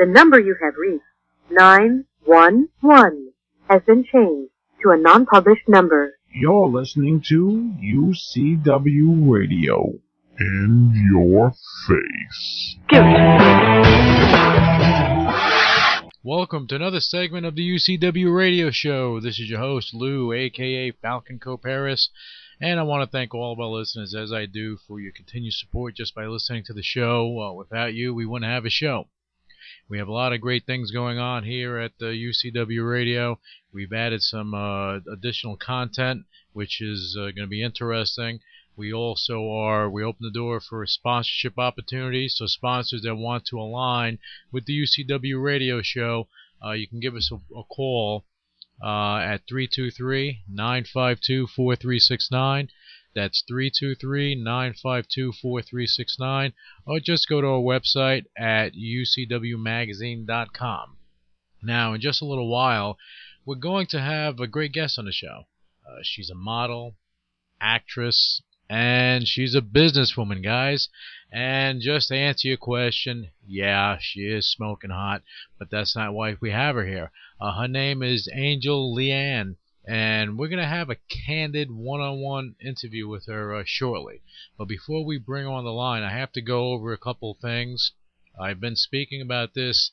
The number you have reached, 911, has been changed to a non-published number. You're listening to UCW Radio. In your face. Welcome to another segment of the UCW Radio Show. This is your host, Lou, aka Falcon Coparis, and I want to thank all of our listeners, as I do, for your continued support just by listening to the show. Well, without you, we wouldn't have a show. We have a lot of great things going on here at the UCW Radio. We've added some uh, additional content, which is uh, going to be interesting. We also are we open the door for sponsorship opportunities. So sponsors that want to align with the UCW Radio Show, uh, you can give us a, a call uh, at 323-952-4369. That's 323-952-4369 or just go to our website at ucwmagazine.com. Now, in just a little while, we're going to have a great guest on the show. Uh, she's a model, actress, and she's a businesswoman, guys. And just to answer your question, yeah, she is smoking hot, but that's not why we have her here. Uh, her name is Angel Lee-Ann and we're going to have a candid one-on-one interview with her uh, shortly. But before we bring on the line, I have to go over a couple things. I've been speaking about this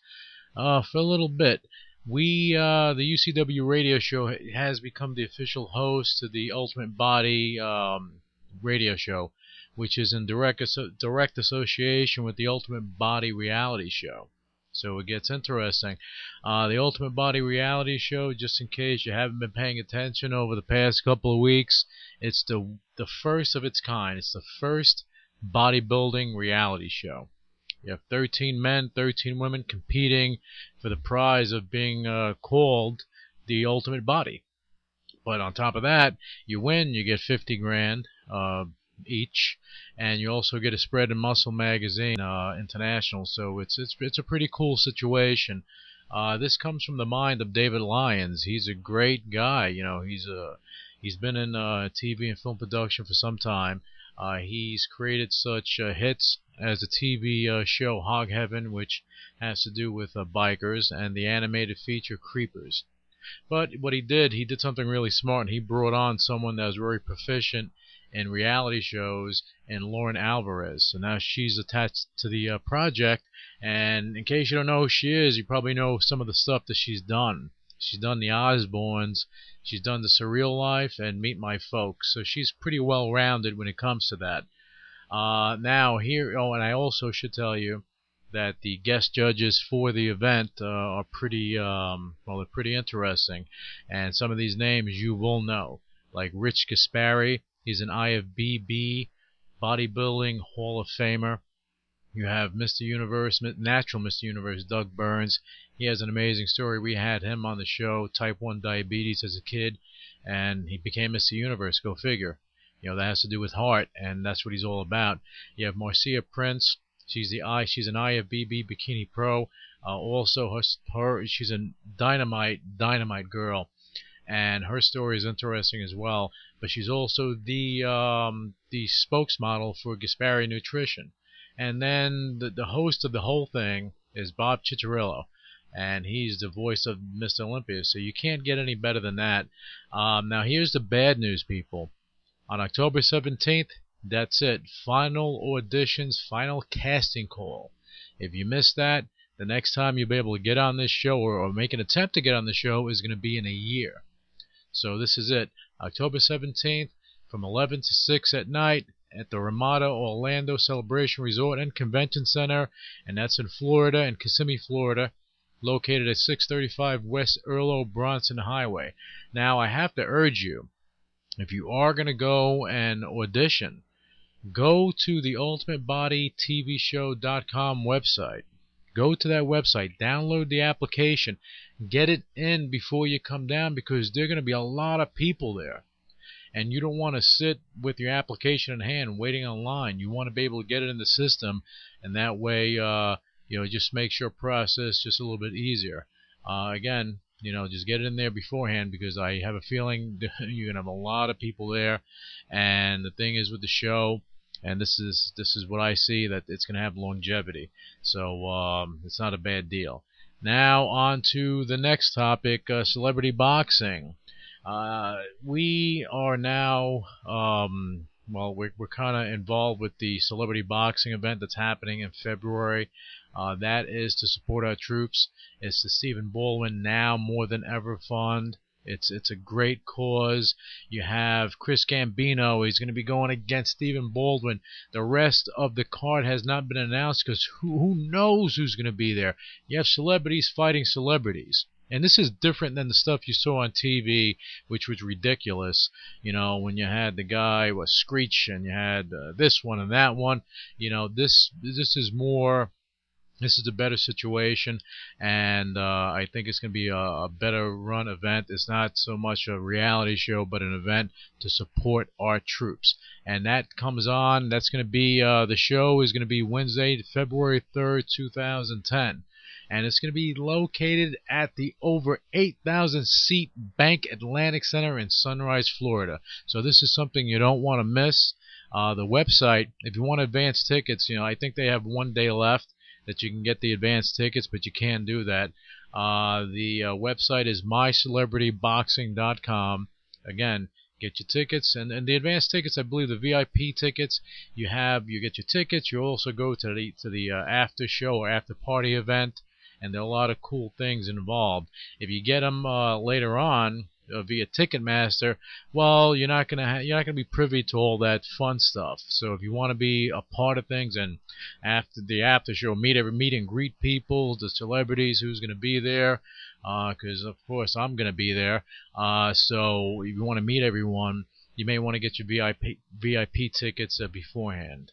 uh, for a little bit. We, uh, the UCW radio show, has become the official host of the Ultimate Body um, radio show, which is in direct direct association with the Ultimate Body reality show. So it gets interesting. Uh, the Ultimate Body reality show, just in case you haven't been paying attention over the past couple of weeks, it's the the first of its kind. It's the first bodybuilding reality show. You have 13 men, 13 women competing for the prize of being uh, called the Ultimate Body. But on top of that, you win, you get 50 grand. Uh, each, and you also get a Spread in Muscle magazine uh, international. So it's it's it's a pretty cool situation. Uh, this comes from the mind of David Lyons. He's a great guy. You know, he's a he's been in uh, TV and film production for some time. Uh, he's created such uh, hits as the TV uh, show Hog Heaven, which has to do with uh, bikers, and the animated feature Creepers. But what he did, he did something really smart, and he brought on someone that was very proficient in reality shows and Lauren Alvarez. So now she's attached to the uh, project. And in case you don't know who she is, you probably know some of the stuff that she's done. She's done the Osbournes, she's done the Surreal Life, and Meet My Folks. So she's pretty well rounded when it comes to that. Uh, now here, oh, and I also should tell you that the guest judges for the event uh, are pretty, um, well, they're pretty interesting, and some of these names you will know, like Rich Gaspari, He's an IFBB bodybuilding Hall of Famer. You have Mr. Universe, natural Mr. Universe, Doug Burns. He has an amazing story. We had him on the show, type 1 diabetes as a kid, and he became Mr. Universe. Go figure. You know, that has to do with heart, and that's what he's all about. You have Marcia Prince. She's the I. She's an IFBB bikini pro. Uh, also, her, her she's a dynamite, dynamite girl and her story is interesting as well. But she's also the um, the spokesmodel for Gaspari Nutrition, and then the, the host of the whole thing is Bob Cicherillo, and he's the voice of Mr. Olympia. So you can't get any better than that. Um, now here's the bad news, people. On October 17th, that's it. Final auditions, final casting call. If you missed that, the next time you'll be able to get on this show or, or make an attempt to get on the show is going to be in a year. So this is it. October 17th from 11 to 6 at night at the Ramada Orlando Celebration Resort and Convention Center, and that's in Florida, in Kissimmee, Florida, located at 635 West Irlo Bronson Highway. Now, I have to urge you, if you are going to go and audition, go to the UltimateBodyTVShow.com website. Go to that website, download the application, get it in before you come down because there are going to be a lot of people there. And you don't want to sit with your application in hand waiting online. You want to be able to get it in the system, and that way, uh, you know, it just makes your process just a little bit easier. Uh, again, you know, just get it in there beforehand because I have a feeling you're gonna have a lot of people there. And the thing is with the show, and this is this is what I see that it's going to have longevity. So um, it's not a bad deal. Now on to the next topic: uh, celebrity boxing. Uh, we are now, um, well, we're, we're kind of involved with the celebrity boxing event that's happening in February. Uh, that is to support our troops. It's the Stephen Baldwin Now More Than Ever Fund. It's it's a great cause. You have Chris Gambino. He's going to be going against Stephen Baldwin. The rest of the card has not been announced because who, who knows who's going to be there. You have celebrities fighting celebrities. And this is different than the stuff you saw on TV, which was ridiculous. You know, when you had the guy was Screech and you had uh, this one and that one. You know, this this is more this is a better situation, and uh, I think it's going to be a, a, better run event. It's not so much a reality show, but an event to support our troops, and that comes on. That's going to be uh, the show is going to be Wednesday, February third, two thousand ten. And it's going to be located at the over 8,000 seat Bank Atlantic Center in Sunrise, Florida. So this is something you don't want to miss. Uh, the website, if you want advance tickets, you know, I think they have one day left that you can get the advance tickets, but you can do that. Uh, the uh, website is mycelebrityboxing.com. Again, get your tickets and, and the advance tickets. I believe the VIP tickets you have. You get your tickets. You also go to the to the uh, after show or after party event, and there are a lot of cool things involved. If you get them uh, later on, uh, via Ticketmaster, well, you're not gonna ha- you're not gonna be privy to all that fun stuff. So if you want to be a part of things and after the after show, meet every meet and greet people, the celebrities, who's gonna be there, because uh, of course I'm gonna be there. Uh, so if you want to meet everyone, you may want to get your VIP VIP tickets uh, beforehand.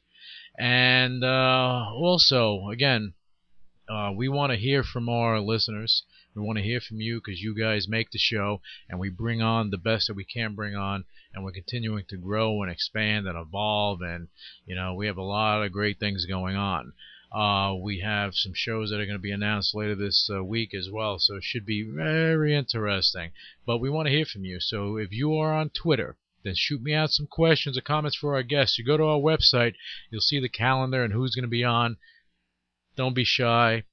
And uh, also, again, uh, we want to hear from our listeners. We want to hear from you because you guys make the show, and we bring on the best that we can bring on, and we're continuing to grow and expand and evolve, and you know we have a lot of great things going on. Uh, we have some shows that are going to be announced later this uh, week as well, so it should be very interesting. But we want to hear from you, so if you are on Twitter, then shoot me out some questions or comments for our guests. You go to our website, you'll see the calendar and who's going to be on. Don't be shy.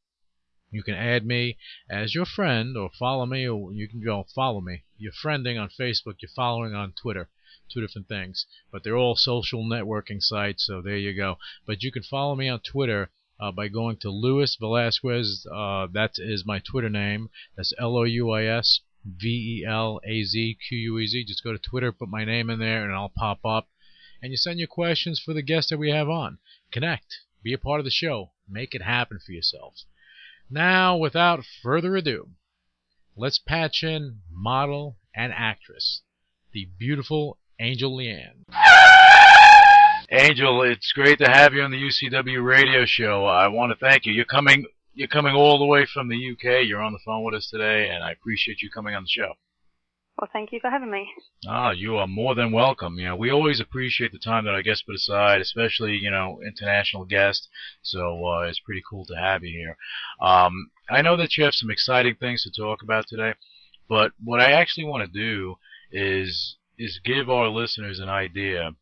You can add me as your friend or follow me, or you can go follow me. You're friending on Facebook, you're following on Twitter. Two different things. But they're all social networking sites, so there you go. But you can follow me on Twitter uh, by going to Louis Velazquez. Uh, that is my Twitter name. That's L O U I S V E L A Z Q U E Z. Just go to Twitter, put my name in there, and I'll pop up. And you send your questions for the guests that we have on. Connect. Be a part of the show. Make it happen for yourselves. Now, without further ado, let's patch in model and actress, the beautiful Angel Lee-Ann. Angel, it's great to have you on the UCW radio show. I want to thank you. You're coming you're coming all the way from the UK. You're on the phone with us today and I appreciate you coming on the show. Well, thank you for having me. Ah, you are more than welcome. You know, we always appreciate the time that our guests put aside, especially you know international guests. So uh, it's pretty cool to have you here. Um, I know that you have some exciting things to talk about today, but what I actually want to do is is give our listeners an idea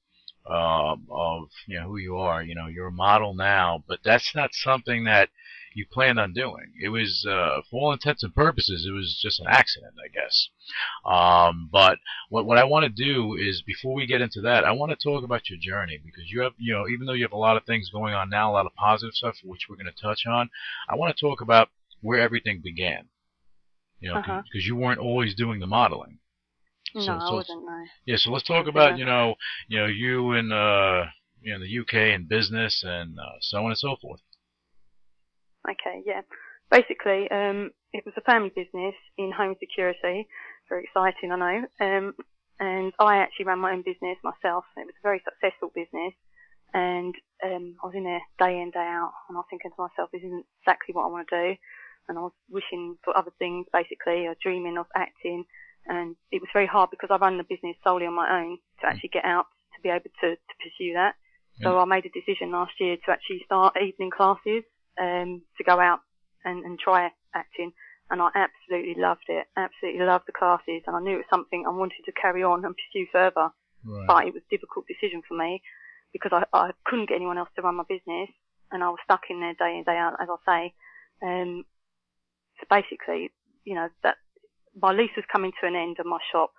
uh, of you know who you are. You know, you're a model now, but that's not something that you planned on doing. It was, uh, for all intents and purposes, it was just an accident, I guess. Um, but what what I want to do is before we get into that, I want to talk about your journey because you have, you know, even though you have a lot of things going on now, a lot of positive stuff which we're going to touch on, I want to talk about where everything began. You know, because Uh-huh. you weren't always doing the modeling. No, So- I wasn't. No. Yeah, so let's talk about you know, you know, you in uh, you know, the UK and business and uh, so on and so forth. Okay, yeah. Basically, um, it was a family business in home security. Very exciting, I know. Um, and I actually ran my own business myself. It was a very successful business. And um, I was in there day in, day out, and I was thinking to myself, this isn't exactly what I want to do. And I was wishing for other things, basically, or dreaming of acting. And it was very hard because I run the business solely on my own to actually get out to be able to, to pursue that. So I made a decision last year to actually start evening classes um, to go out and, and try acting. And I absolutely loved it. Absolutely loved the classes. And I knew it was something I wanted to carry on and pursue further. Right. But it was a difficult decision for me because I, I couldn't get anyone else to run my business and I was stuck in there day in, day out, as I say. Um, so basically, you know, that my lease was coming to an end of my shop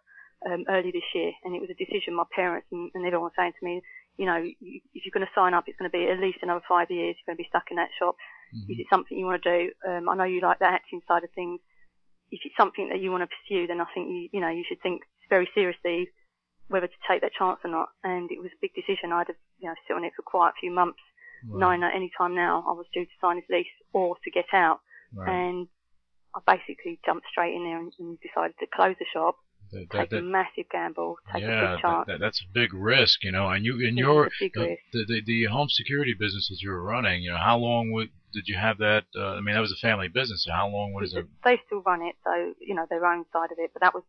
um, early this year, and it was a decision my parents and, and everyone was saying to me, you know, if you're going to sign up, it's going to be at least another five years. You're going to be stuck in that shop. Mm-hmm. Is it something you want to do? Um, I know you like the acting side of things. If it's something that you want to pursue, then I think you, you know, you should think very seriously whether to take that chance or not. And it was a big decision. I'd have, you know, sit on it for quite a few months, Right. knowing that any time now I was due to sign this lease or to get out. Right. And I basically jumped straight in there and, and decided to close the shop, That- take that- a massive gamble, take a yeah, big chance. that, that, that's a big risk, you know. And you, in your a the, the, the the home security business that you were running, you know, how long would, did you have that? Uh, I mean, that was a family business. So how long was it? they still run it, so you know their own side of it. But that was,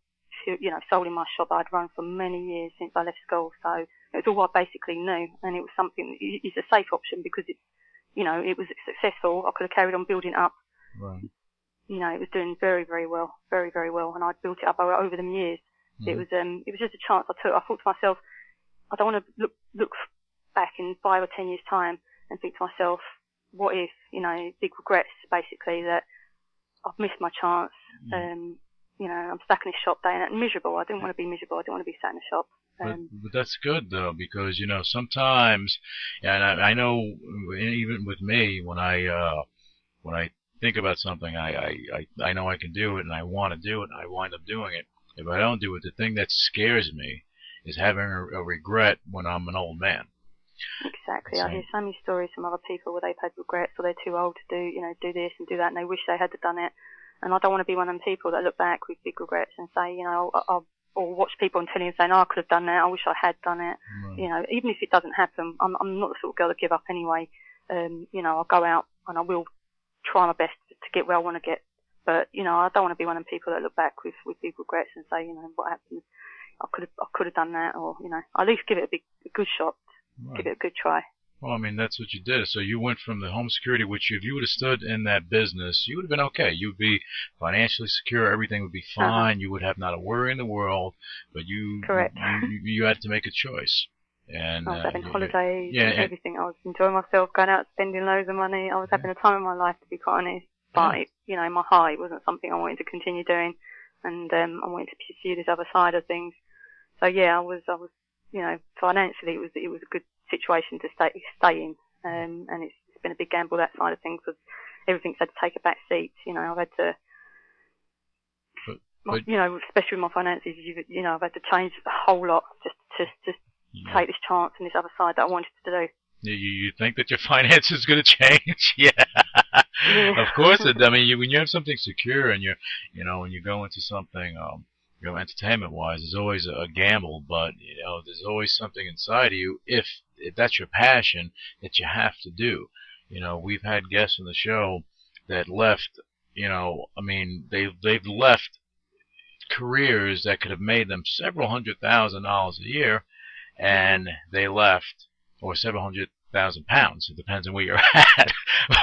you know, sold in my shop. I'd run for many years since I left school, so it was all I basically knew, and it was something. It's a safe option because it's, you know, it was successful. I could have carried on building up. Right. You know, it was doing very, very well, very, very well, and I'd built it up over, them years. It Mhm. was, um, it was just a chance I took. I thought to myself, I don't want to look look back in five or ten years' time and think to myself, what if, you know, big regrets basically that I've missed my chance. Mhm. Um, you know, I'm stuck in this shop day and miserable. I didn't want to be miserable. I didn't want to be sat in a shop. But, Um, but that's good though because you know sometimes, and I, I know even with me when I uh, when I think about something, I, I I I know I can do it and I want to do it and I wind up doing it. If I don't do it, the thing that scares me is having a, a regret when I'm an old man. exactly. I hear so many stories from other people where they've had regrets or they're too old to do, you know, do this and do that and they wish they had done it. And I don't want to be one of them people that look back with big regrets and say, you know, I- I'll, or watch people on telly and saying, oh, I could have done that. I wish I had done it. you know, even if it doesn't happen, I'm, I'm not the sort of girl to give up anyway. Um, you know, I'll go out and I will try my best to get where I want to get. But, you know, I don't want to be one of them people that look back with, with big regrets and say, you know, what happened? I could have, I could have done that or, you know, at least give it a big, a good shot. Right. Give it a good try. Well, I mean, that's what you did. So you went from the home security, which if you would have stood in that business, you would have been okay. You'd be financially secure. Everything would be Uh-huh. fine. You would have not a worry in the world. But you, Correct. you, you, you had to make a choice. And I was uh, having holidays yeah, and everything. I was enjoying myself, going out, spending loads of money. I was having a time of my life, to be quite honest. But, Yeah. it, you know, my heart, it wasn't something I wanted to continue doing. And, um, I wanted to pursue this other side of things. So yeah, I was, I was, you know, financially it was, it was a good situation to stay, stay in. Um, and it's, it's been a big gamble that side of things because everything's had to take a back seat. You know, I've had to, But- but- you know, especially with my finances, you, you know, I've had to change a whole lot just to, just you, take this chance and this other side that I wanted to do. you, you think that your finances is going to change? yeah. Yeah. of course it. I mean, you, when you have something secure and you're, you know, when you go into something, um, you know, entertainment wise, there's always a, gamble, but you know, there's always something inside of you if, if that's your passion that you have to do. You know, we've had guests on the show that left. You know, I mean, they've they've left careers that could have made them several hundred thousand dollars a year, and they left, or 700,000 pounds. It depends on where you're at.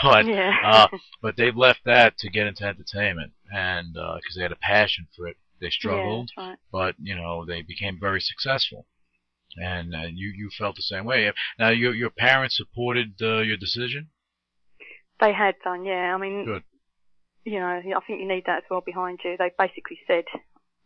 but yeah. uh, but they've left that to get into entertainment, and because they had a passion for it, they struggled, Yeah, right. but you know they became very successful. And uh, you you felt the same way. Now your your parents supported uh, your decision. They had done, yeah. I mean, Good. you know, I think you need that as well behind you. They basically said,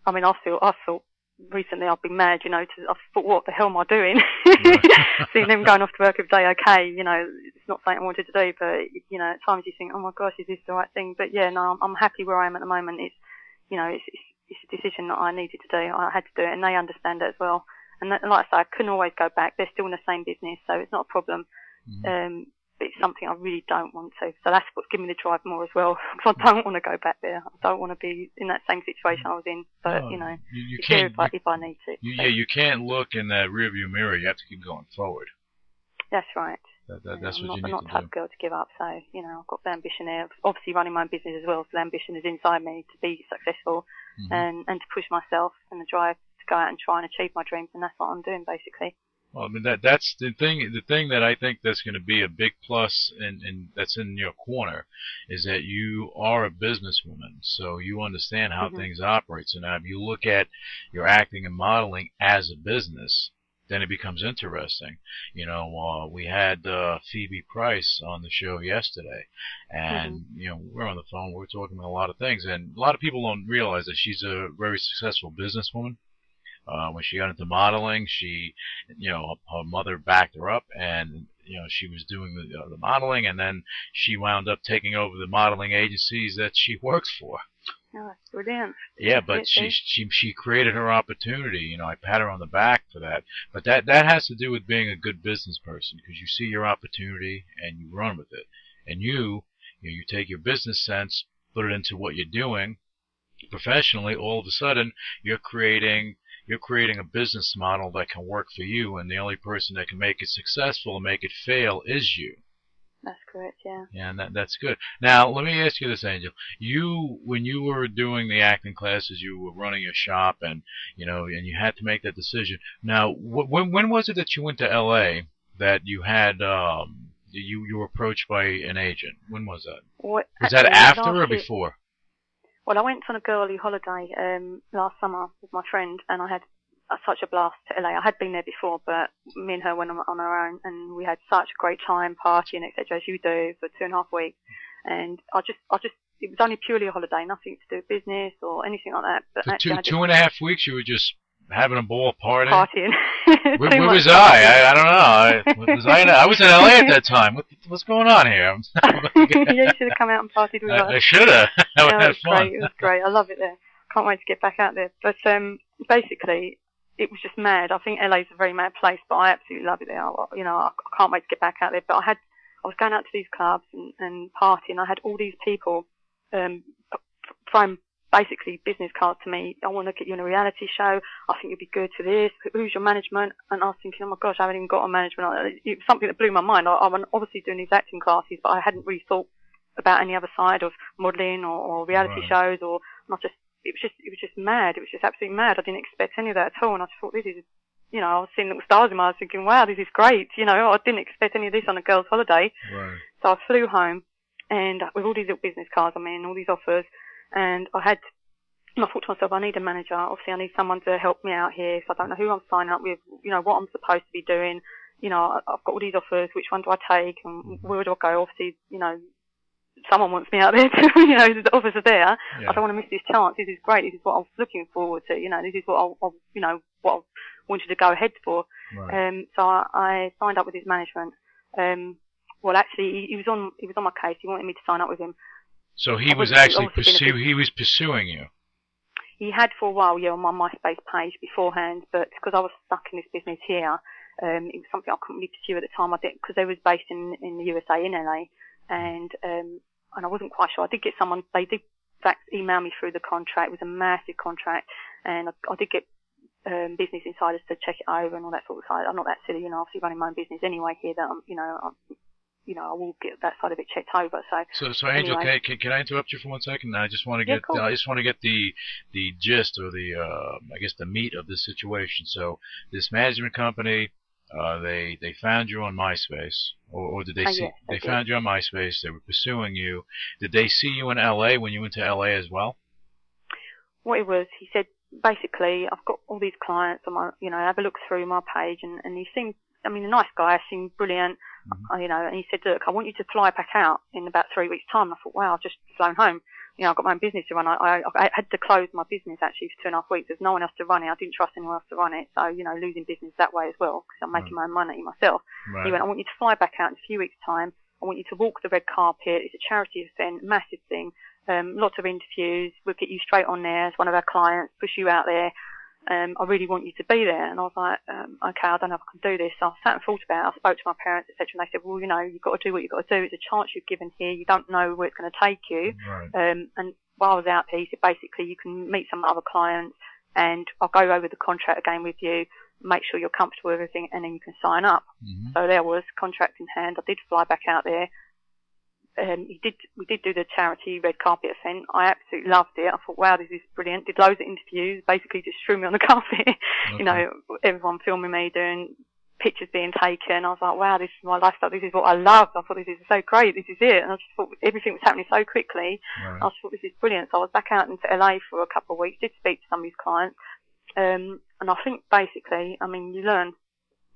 I mean, I feel, I thought recently I've been mad, you know, to, I thought, what the hell am I doing? Seeing them going off to work every day, okay, you know, it's not something I wanted to do, but, you know, at times you think, oh my gosh, is this the right thing? But yeah, no, I'm, I'm happy where I am at the moment. It's, you know, it's, it's, it's a decision that I needed to do. I had to do it and they understand it as well. And that, like I say, I couldn't always go back. They're still in the same business, so it's not a problem. Mhm. Um, but it's something I really don't want to. So that's what's giving me the drive more as well. Because I don't want to go back there. I don't want to be in that same situation I was in. But No, you know, you, you it's can't. if I, if I need to. You, So yeah, you can't look in that rearview mirror. You have to keep going forward. that's right. That, that, Yeah, that's I'm what not, you I'm need not to type do. of girl to give up. So you know, I've got the ambition there. Obviously, running my own business as well. So the ambition is inside me to be successful Mhm. and and to push myself and the drive to go out and try and achieve my dreams. And that's what I'm doing basically. Well, I mean that that's the thing. The thing that I think that's going to be a big plus, and and that's in your corner, is that you are a businesswoman, so you understand how Mhm. things operate. So now, if you look at your acting and modeling as a business, then it becomes interesting. You know, uh, we had uh, Phoebe Price on the show yesterday, and Mm-hmm. you know we're on the phone, we're talking about a lot of things, and a lot of people don't realize that she's a very successful businesswoman. Uh, when she got into modeling, she, you know, her mother backed her up, and you know she was doing the, uh, the modeling, and then she wound up taking over the modeling agencies that she works for. Oh, that's brilliant. Yeah, but she she she created her opportunity. You know, I pat her on the back for that. But that that has to do with being a good business person because you see your opportunity and you run with it. And you, you know, you take your business sense, put it into what you're doing professionally. All of a sudden, you're creating you're creating a business model that can work for you, and the only person that can make it successful and make it fail is you. That's correct. Yeah. Yeah, and that, that's good. Now, let me ask you this, Angel. You, when you were doing the acting classes, you were running a shop, and you know, and you had to make that decision. Now, wh- when when was it that you went to L.A. that you had um you you were approached by an agent? When was that? What, Was that after or before? Well, I went on a girly holiday um, last summer with my friend, and I had uh, such a blast to LA. I had been there before, but me and her went on, on our own, and we had such a great time partying, etc., as you do for two and a half weeks. And I just, I just, it was only purely a holiday, nothing to do with business or anything like that. But For two two and a half weeks, you were just having a ball party. partying. Where, where was I? I? I don't know. I, was I, in, I was in LA at that time. What, what's going on here? you should have come out and partied with us. I, I should have. I would it have was fun. great. It was great. I love it there. Can't wait to get back out there. But um, basically, it was just mad. I think LA's a very mad place, but I absolutely love it there. I, you know, I, I can't wait to get back out there. But I had, I was going out to these clubs and, and partying. I had all these people um, f- throwing basically business cards to me. I want to get you in a reality show. I think you'd be good for this. Who's your management? And I was thinking, oh my gosh, I haven't even got a management. It was something that blew my mind. I, I'm obviously doing these acting classes, but I hadn't really thought about any other side of modelling or, or reality Right. shows or not just it was just it was just mad. It was just absolutely mad. I didn't expect any of that at all and I just thought this is you know, I was seeing little stars in my eyes thinking, Wow, this is great you know, I didn't expect any of this on a girl's holiday. Right. So I flew home and with all these little business cards, I mean, all these offers and I had and I thought to myself, I need a manager. Obviously, I need someone to help me out here. So I don't know who I'm signing up with, you know, what I'm supposed to be doing. You know, I've got all these offers. Which one do I take and where do I go? Obviously, you know, someone wants me out there too. you know, the offers are there. Yeah. I don't want to miss this chance. This is great. This is what I was looking forward to. You know, this is what I, I you know, what I wanted to go ahead for. Right. Um, so I, I signed up with his management. Um, well, actually, he, he was on he was on my case. He wanted me to sign up with him. So he I was was- actually I was been a pursue he was pursuing you. He had for a while, yeah, on my MySpace page beforehand, but because I was stuck in this business here, um, it was something I couldn't really pursue at the time. I did because they was based in in the USA in LA, and um, and I wasn't quite sure. I did get someone. They did fact email me through the contract. It was a massive contract, and I, I did get um, business insiders to check it over and all that sort of side. I'm not that silly, you know. Obviously running my own business anyway here. That I'm, you know, I'm, you know, I will get that side of it checked over. So So, so Angel, Anyway. can, can, can I interrupt you for one second? I just want to get, course. I just want to get the, the gist or the, uh, I guess the meat of this situation. So, this management company, uh, they, they found you on MySpace, or, or did they Uh, see? yes, they they found you on MySpace. They were pursuing you. Did they see you in LA when you went to LA as well? what it was, he said, basically, I've got all these clients on my, you know, have a look through my page and, and he seemed, I mean, a nice guy, seemed brilliant, Mhm. uh, you know, and he said, look, I want you to fly back out in about three weeks time. And I thought, wow, I've just flown home. You know, I've got my own business to run. I, I, I had to close my business actually for two and a half weeks. There's no one else to run it. I didn't trust anyone else to run it. So, you know, losing business that way as well because I'm making my own money myself. Right. He went, I want you to fly back out in a few weeks' time. I want you to walk the red carpet. It's a charity event, massive thing. Um, lots of interviews. We'll get you straight on there as one of our clients, push you out there. Um, I really want you to be there. And I was like, um, okay, I don't know if I can do this. So I sat and thought about it. I spoke to my parents, etc. And they said, well, you know, you've got to do what you've got to do. It's a chance you're given here. You don't know where it's going to take you. Right. Um, and while I was out there, he said basically you can meet some other clients and I'll go over the contract again with you, make sure you're comfortable with everything, and then you can sign up. hmm So there was contract in hand. I did fly back out there. Um, he did. We did do the charity red carpet event. I absolutely loved it. I thought, wow, this is brilliant. Did loads of interviews. Basically, just threw me on the carpet. you know, everyone filming me, doing pictures being taken. I was like, wow, this is my lifestyle. This is what I love. I thought this is so great. This is it. And I just thought everything was happening so quickly. Right. I just thought this is brilliant. So I was back out into LA for a couple of weeks, did speak to some of his clients. Um, and I think basically, I mean, you learn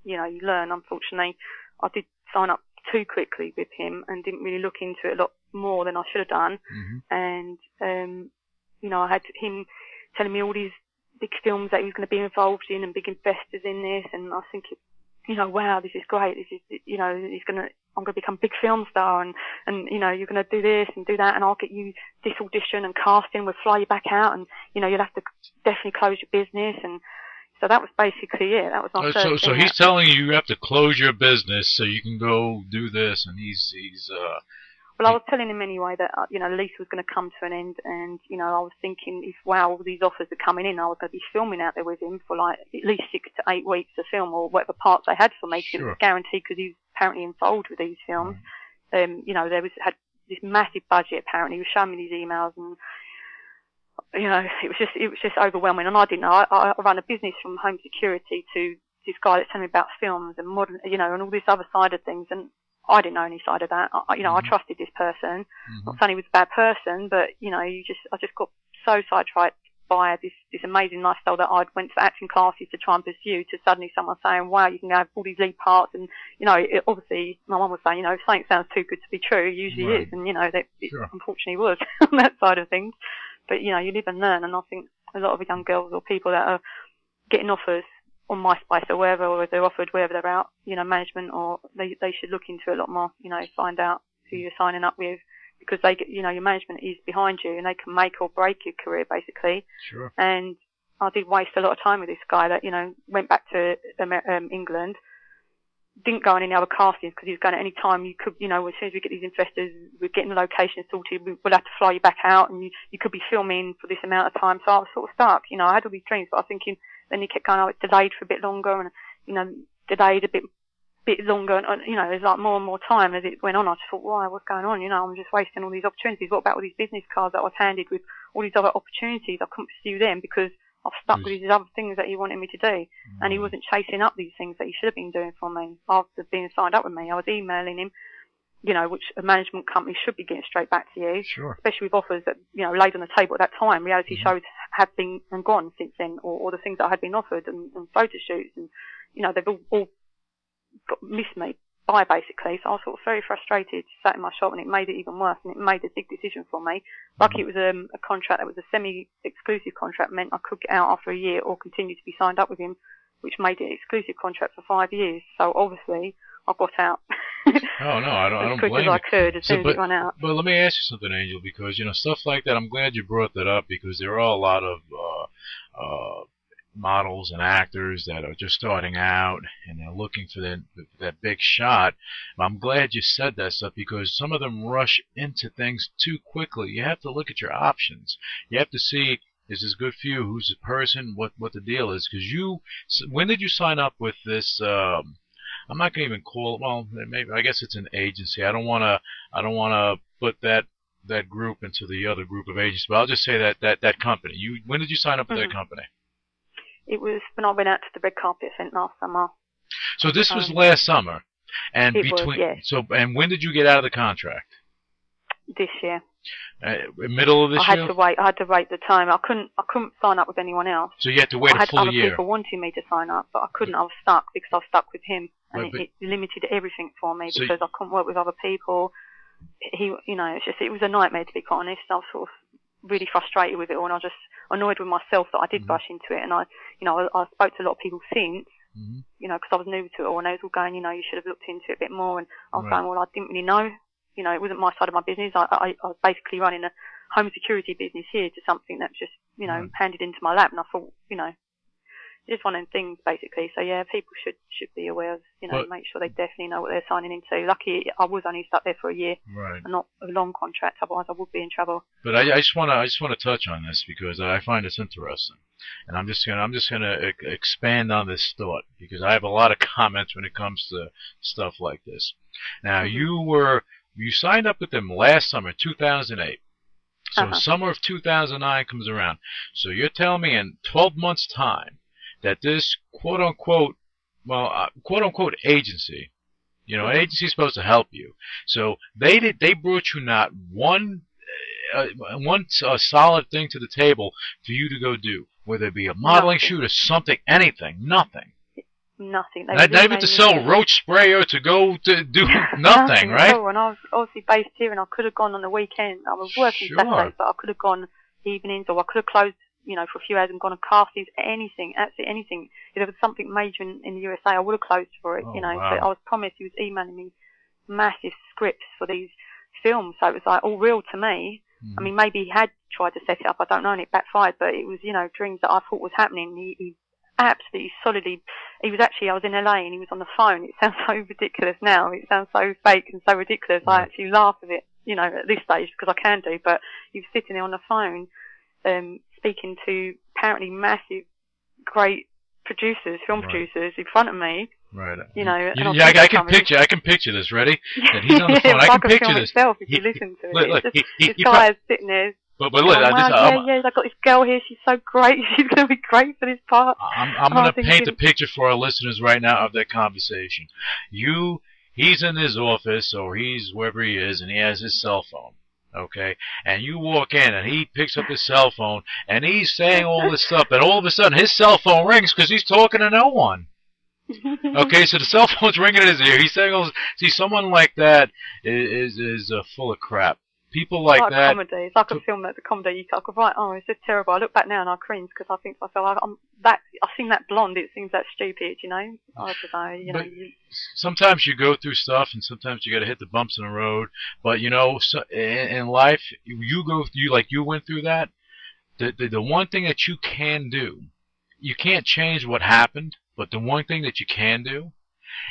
you know, you learn. Unfortunately, I did sign up too quickly with him and didn't really look into it a lot more than I should have done. hmm And, um, you know, I had him telling me all these big films that he was going to be involved in and big investors in this. And I thinking, you know, wow, this is great. This is, you know, he's going to, I'm going to become a big film star and, and, you know, you're going to do this and do that and I'll get you this audition and casting. We'll fly you back out and, you know, you'll have to definitely close your business. And so that was basically it. That was Uh, first so so he's telling you you have to close your business so you can go do this, and he's he's uh Well, I was telling him anyway that uh, you know the lease was going to come to an end, and you know I was thinking if wow all these offers are coming in, I was going to be filming out there with him for like at least six to eight weeks to film or whatever parts they had for me. 'cause It was guaranteed because he was apparently involved with these films. Um, you know there was had this massive budget apparently. He was showing me these emails and. You know, it was just it was just overwhelming, and I didn't know. I, I run a business from home security to this guy that's telling me about films and modern, you know, and all this other side of things, and I didn't know any side of that. I, you know, Mhm. I trusted this person. mhm. Not saying he was a bad person, but you know, you just I just got so sidetracked by this this amazing lifestyle that I'd went to acting classes to try and pursue. To suddenly someone saying, "Wow, you can have all these lead parts," and you know, it, obviously my mum was saying, you know, if something sounds too good to be true, it usually Right. is, and you know, that it Sure. unfortunately was on that side of things. But you know, you live and learn, and I think a lot of young girls or people that are getting offers on MySpace or wherever, or they're offered wherever they're out, you know, management or they they should look into it a lot more. You know, find out who you're signing up with because they get, you know, your management is behind you and they can make or break your career basically. Sure. And I did waste a lot of time with this guy that you know went back to um, England. Didn't go on any other castings because he was going at any time you could, you know, as soon as we get these investors, we're getting the location sorted, we- we'll have to fly you back out and you, you could be filming for this amount of time. So I was sort of stuck, you know, I had all these dreams, but I was thinking, then he kept going, oh, it's delayed for a bit longer and, you know, delayed a bit, bit longer and, and, you know, there's like more and more time as it went on. I just thought, why, what's going on? You know, I'm just wasting all these opportunities. What about all these business cards that I was handed with all these other opportunities? I couldn't pursue them because I've stuck with these other things that he wanted me to do and he wasn't chasing up these things that he should have been doing for me after being signed up with me. I was emailing him, you know, which a management company should be getting straight back to you, Sure. especially with offers that, you know, laid on the table at that time. Reality Mhm. shows have been and gone since then, or, or the things that had been offered and, and photo shoots and, you know, they've all, all got missed me by basically. So I was sort of very frustrated, sat in my shop and it made it even worse and it made a big decision for me. Lucky it was um, a contract that was a semi-exclusive contract meant I could get out after a year or continue to be signed up with him, which made it an exclusive contract for five years. So obviously I got out Oh no, I don't. I as don't quick blame as I could as So, soon as it ran out. But let me ask you something, Angel, because you know stuff like that. I'm glad you brought that up because there are a lot of uh, uh, models and actors that are just starting out and they're looking for that that big shot. I'm glad you said that stuff because some of them rush into things too quickly. You have to look at your options. You have to see is this good for you? Who's the person? What what the deal is? Because you, when did you sign up with this? Um, I'm not gonna even call it. Well, maybe I guess it's an agency. I don't wanna. I don't wanna put that that group into the other group of agents. But I'll just say that that that company. You when did you sign up with that company? It was when I went out to the red carpet event last summer. So this was Um, last summer, and it was, between. yeah. So and when did you get out of the contract? This year, Uh, middle of this year? I had to wait. I had to wait the time. I couldn't. I couldn't sign up with anyone else. so you had to wait I a had full other year. people wanting me to sign up, but I couldn't. I was stuck because I was stuck with him, and but- it, it limited everything for me So because I couldn't work with other people. He, you know, it's just it was a nightmare to be quite honest. I was sort of really frustrated with it all, and I was just annoyed with myself that I did Mhm. rush into it. And I, you know, I, I spoke to a lot of people since, Mhm. you know, because I was new to it all, and they was all going, you know, you should have looked into it a bit more. And I was Right. going, well, I didn't really know. You know, it wasn't my side of my business. I, I, I was basically running a home security business here to something that just, you know, Right. handed into my lap. And I thought, you know, it's one of them things basically. So yeah, people should should be aware of, you know, But- make sure they definitely know what they're signing into. Lucky I was only stuck there for a year Right. and not a long contract. Otherwise, I would be in trouble. But I, I just want to I just want to touch on this because I find this interesting, and I'm just gonna I'm just gonna e- expand on this thought because I have a lot of comments when it comes to stuff like this. Now Mhm. you were you signed up with them last summer, 2008. So Uh-huh. summer of 2009 comes around. So you're telling me in 12 months' time that this quote unquote well uh, quote unquote agency you know, an agency is supposed to help you. So they did. They brought you not one, uh, one uh, solid thing to the table for you to go do, whether it be a modeling Nothing. shoot or something, anything, nothing. nothing. They Not, were not even to sell roach sprayer to go to do nothing, at right? all, And I was obviously based here, and I could have gone on the weekend. I was working Sure. Saturdays, but I could have gone evenings, or I could have closed, you know, for a few hours and gone on castings, anything, absolutely anything. If there was something major in, in the USA, I would have closed for it, Oh, you know. wow. But I was promised he was emailing me massive scripts for these films, so it was like all real to me. Mm-hmm. I mean, maybe he had tried to set it up, I don't know, and it backfired, but it was, you know, dreams that I thought was happening. He, he absolutely solidly, he was actually, I was in LA and he was on the phone. It sounds so ridiculous now. It sounds so fake and so ridiculous. I actually laugh at it, you know, at this stage because I can do, but he was sitting there on the phone, um, speaking to apparently massive, great producers, film Right. producers in front of me, Right. you know. You- and I yeah, I, I can picture. I can picture this. Ready? That he's on the Yeah, phone. I can picture this. Itself, if He- you listen to it, Look, it's he, just, he, this guy is sitting there but but look, Oh, I wow, just, yeah, I'm, yeah, I've got this girl here. She's so great. She's going to be great for this part. I'm, I'm Oh, going to paint you. the picture for our listeners right now of that conversation. You, he's in his office or he's wherever he is, and he has his cell phone. Okay, and you walk in and he picks up his cell phone and he's saying all this stuff, and all of a sudden his cell phone rings because he's talking to no one. Okay, so the cell phone's ringing in his ear. He's saying, all this. "See, someone like that is is, is uh, full of crap." People like like that. comedy. It's like a film that's a comedy. You I could write, oh, it's just terrible. I look back now and I cringe because I think to myself, I'm that. I've seen that blonde. It seems that stupid, you know. I don't know. You know. You, sometimes you go through stuff and sometimes you got to hit the bumps in the road but you know so, in, in life you go you like you went through that the, the the one thing that you can do you can't change what happened but the one thing that you can do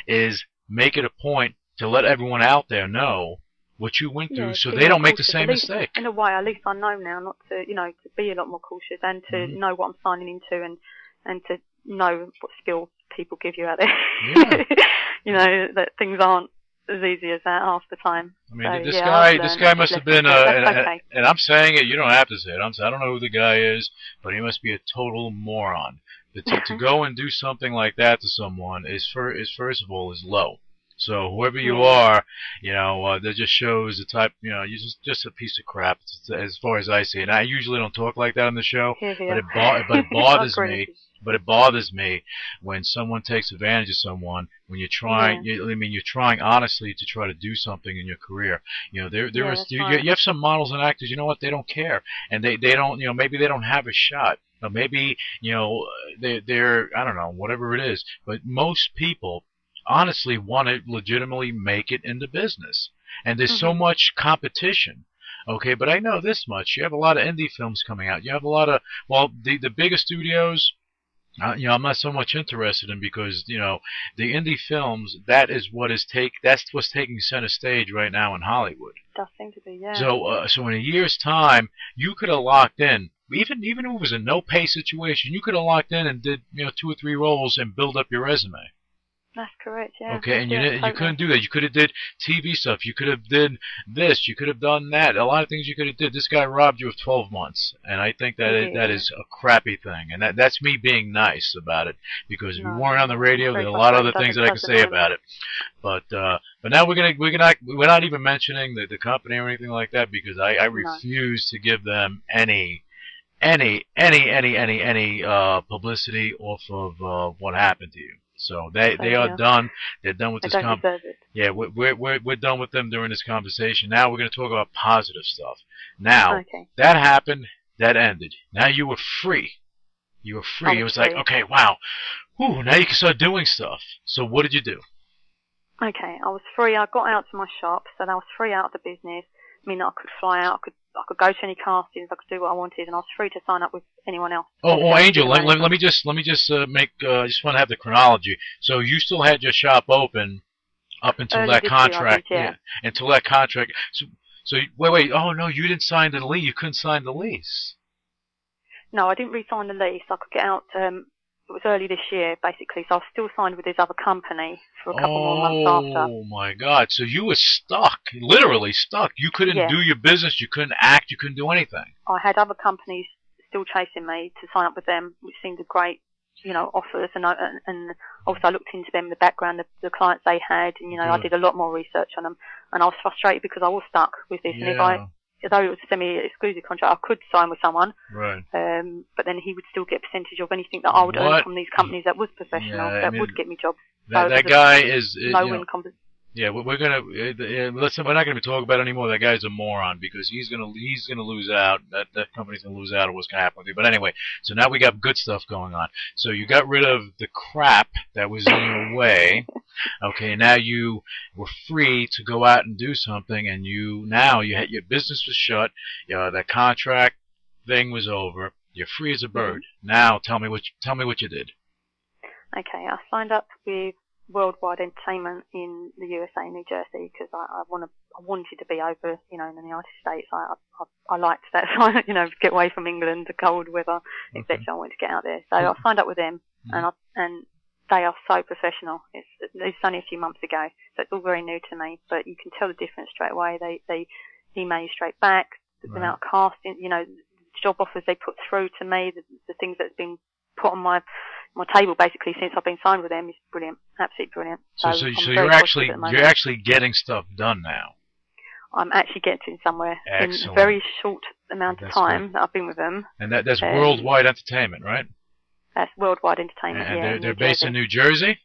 is make it a point to let everyone out there know what you went through yeah, so they don't make the same least- mistake In a way, at least I know now not to, you know, to be a lot more cautious and to Mhm. know what I'm signing into and and to know what skill people give you out there. Yeah. you know that things aren't as easy as that half the time. I mean, So, this yeah, guy, this guy must have been, uh, and, okay. and I'm saying it. You don't have to say it. I'm, I don't know who the guy is, but he must be a total moron. But to, to go and do something like that to someone is, for, is first of all, is low. So whoever you are, you know, uh, that just shows the type, you know, you're just just a piece of crap as far as I see. It. And I usually don't talk like that on the show, but it bo- but it bothers me but it bothers me when someone takes advantage of someone when you're trying you, I mean you're trying honestly to try to do something in your career. You know there there Yeah, is you, you have some models and actors you know what they don't care. And they they don't you know maybe they don't have a shot. Or maybe you know they they're I don't know whatever it is. But most people honestly want to legitimately make it in the business and there's so Mhm. much competition Okay, but I know this much. You have a lot of indie films coming out. You have a lot of well, the the bigger studios. Uh, you know, I'm not so much interested in because you know the indie films. That is what is take. That's what's taking center stage right now in Hollywood. does seem to be, yeah. So, uh, so in a year's time, you could have locked in. Even even if it was a no pay situation, you could have locked in and did you know two or three roles and build up your resume. That's correct, yeah. Okay, and you didn't, you couldn't do that. You could have did TV stuff. You could have did this. You could have done that. A lot of things you could have did. This guy robbed you of 12 months, and I think that is, that is a crappy thing. And that that's me being nice about it because if No, you weren't on the radio, very there are a lot of other things that I can say about it. But uh, but now we're gonna we're gonna we're not even mentioning the the company or anything like that because I I No. refuse to give them any. Any, any, any, any, any uh, publicity off of uh, what happened to you. So they they are done. They're done with this com- yeah, we're, we're, we're, done with them during this conversation. Now we're going to talk about positive stuff. Now, Okay. that happened, that ended. Now you were free. You were free. I It was was like, okay, wow. Whew, now you can start doing stuff. So what did you do? Okay, I was free. I got out to my shop, so I was free out of the business. Mean, I could fly out. I could I could go to any castings. I could do what I wanted, and I was free to sign up with anyone else. Oh, oh Angel, let, let, let me just, let me just uh, make, uh, I just want to have the chronology. So you still had your shop open up until Early that this year, I contract, yeah. until that contract. So, so wait, wait, oh no, you didn't sign the lease. You couldn't sign the lease. No, I didn't re-sign the lease. I could get out. Um, it was early this year, basically. So I was still signed with this other company for a couple more months oh, after. Oh my God! So you were stuck, literally stuck. You couldn't Yeah. do your business. You couldn't act. You couldn't do anything. I had other companies still chasing me to sign up with them, which seemed a great, you know, offers. And I, and, also I looked into them, the background, the, the clients they had, and you know, I did a lot more research on them. And I was frustrated because I was stuck with this. And if I although it was a semi-exclusive contract, I could sign with someone, Right. um, but then he would still get a percentage of anything that I would earn from these companies that was professional, Yeah, I that mean, would get me jobs. That So that guy is. No you know, win compensation. Yeah, we- we're gonna uh, listen. We're not gonna be talking about it anymore. That guy's a moron because he's gonna he's gonna lose out. That that company's gonna lose out on what's gonna happen with you. But anyway, so now we got good stuff going on. So you got rid of the crap that was in your way. Okay, now you were free to go out and do something, and you now you had your business was shut. Uh, that contract thing was over. You're free as a bird. Now tell me what you, tell me what you did. Okay, I signed up with Worldwide Entertainment in the USA, New Jersey, because I, I want to, I wanted to be over, you know, in the United States. I, I, I liked that, so you know, get away from England, the cold weather, etc. I wanted to get out there, so I signed up with them, mm-hmm. and I, and they are so professional. It's, it's only a few months ago, so it's all very new to me, but you can tell the difference straight away. They, they email you straight back, the Right. amount of casting, you know, job offers they put through to me, the, the things that's been put on my my table basically since I've been signed with them is brilliant, absolutely brilliant. So so, I'm so you're actually at the moment. you're actually getting stuff done now. I'm actually getting somewhere in a very short amount of That's time that I've been with them. And that that's Um, worldwide entertainment, right? That's worldwide entertainment. and yeah, they're they're based Jersey. in New Jersey.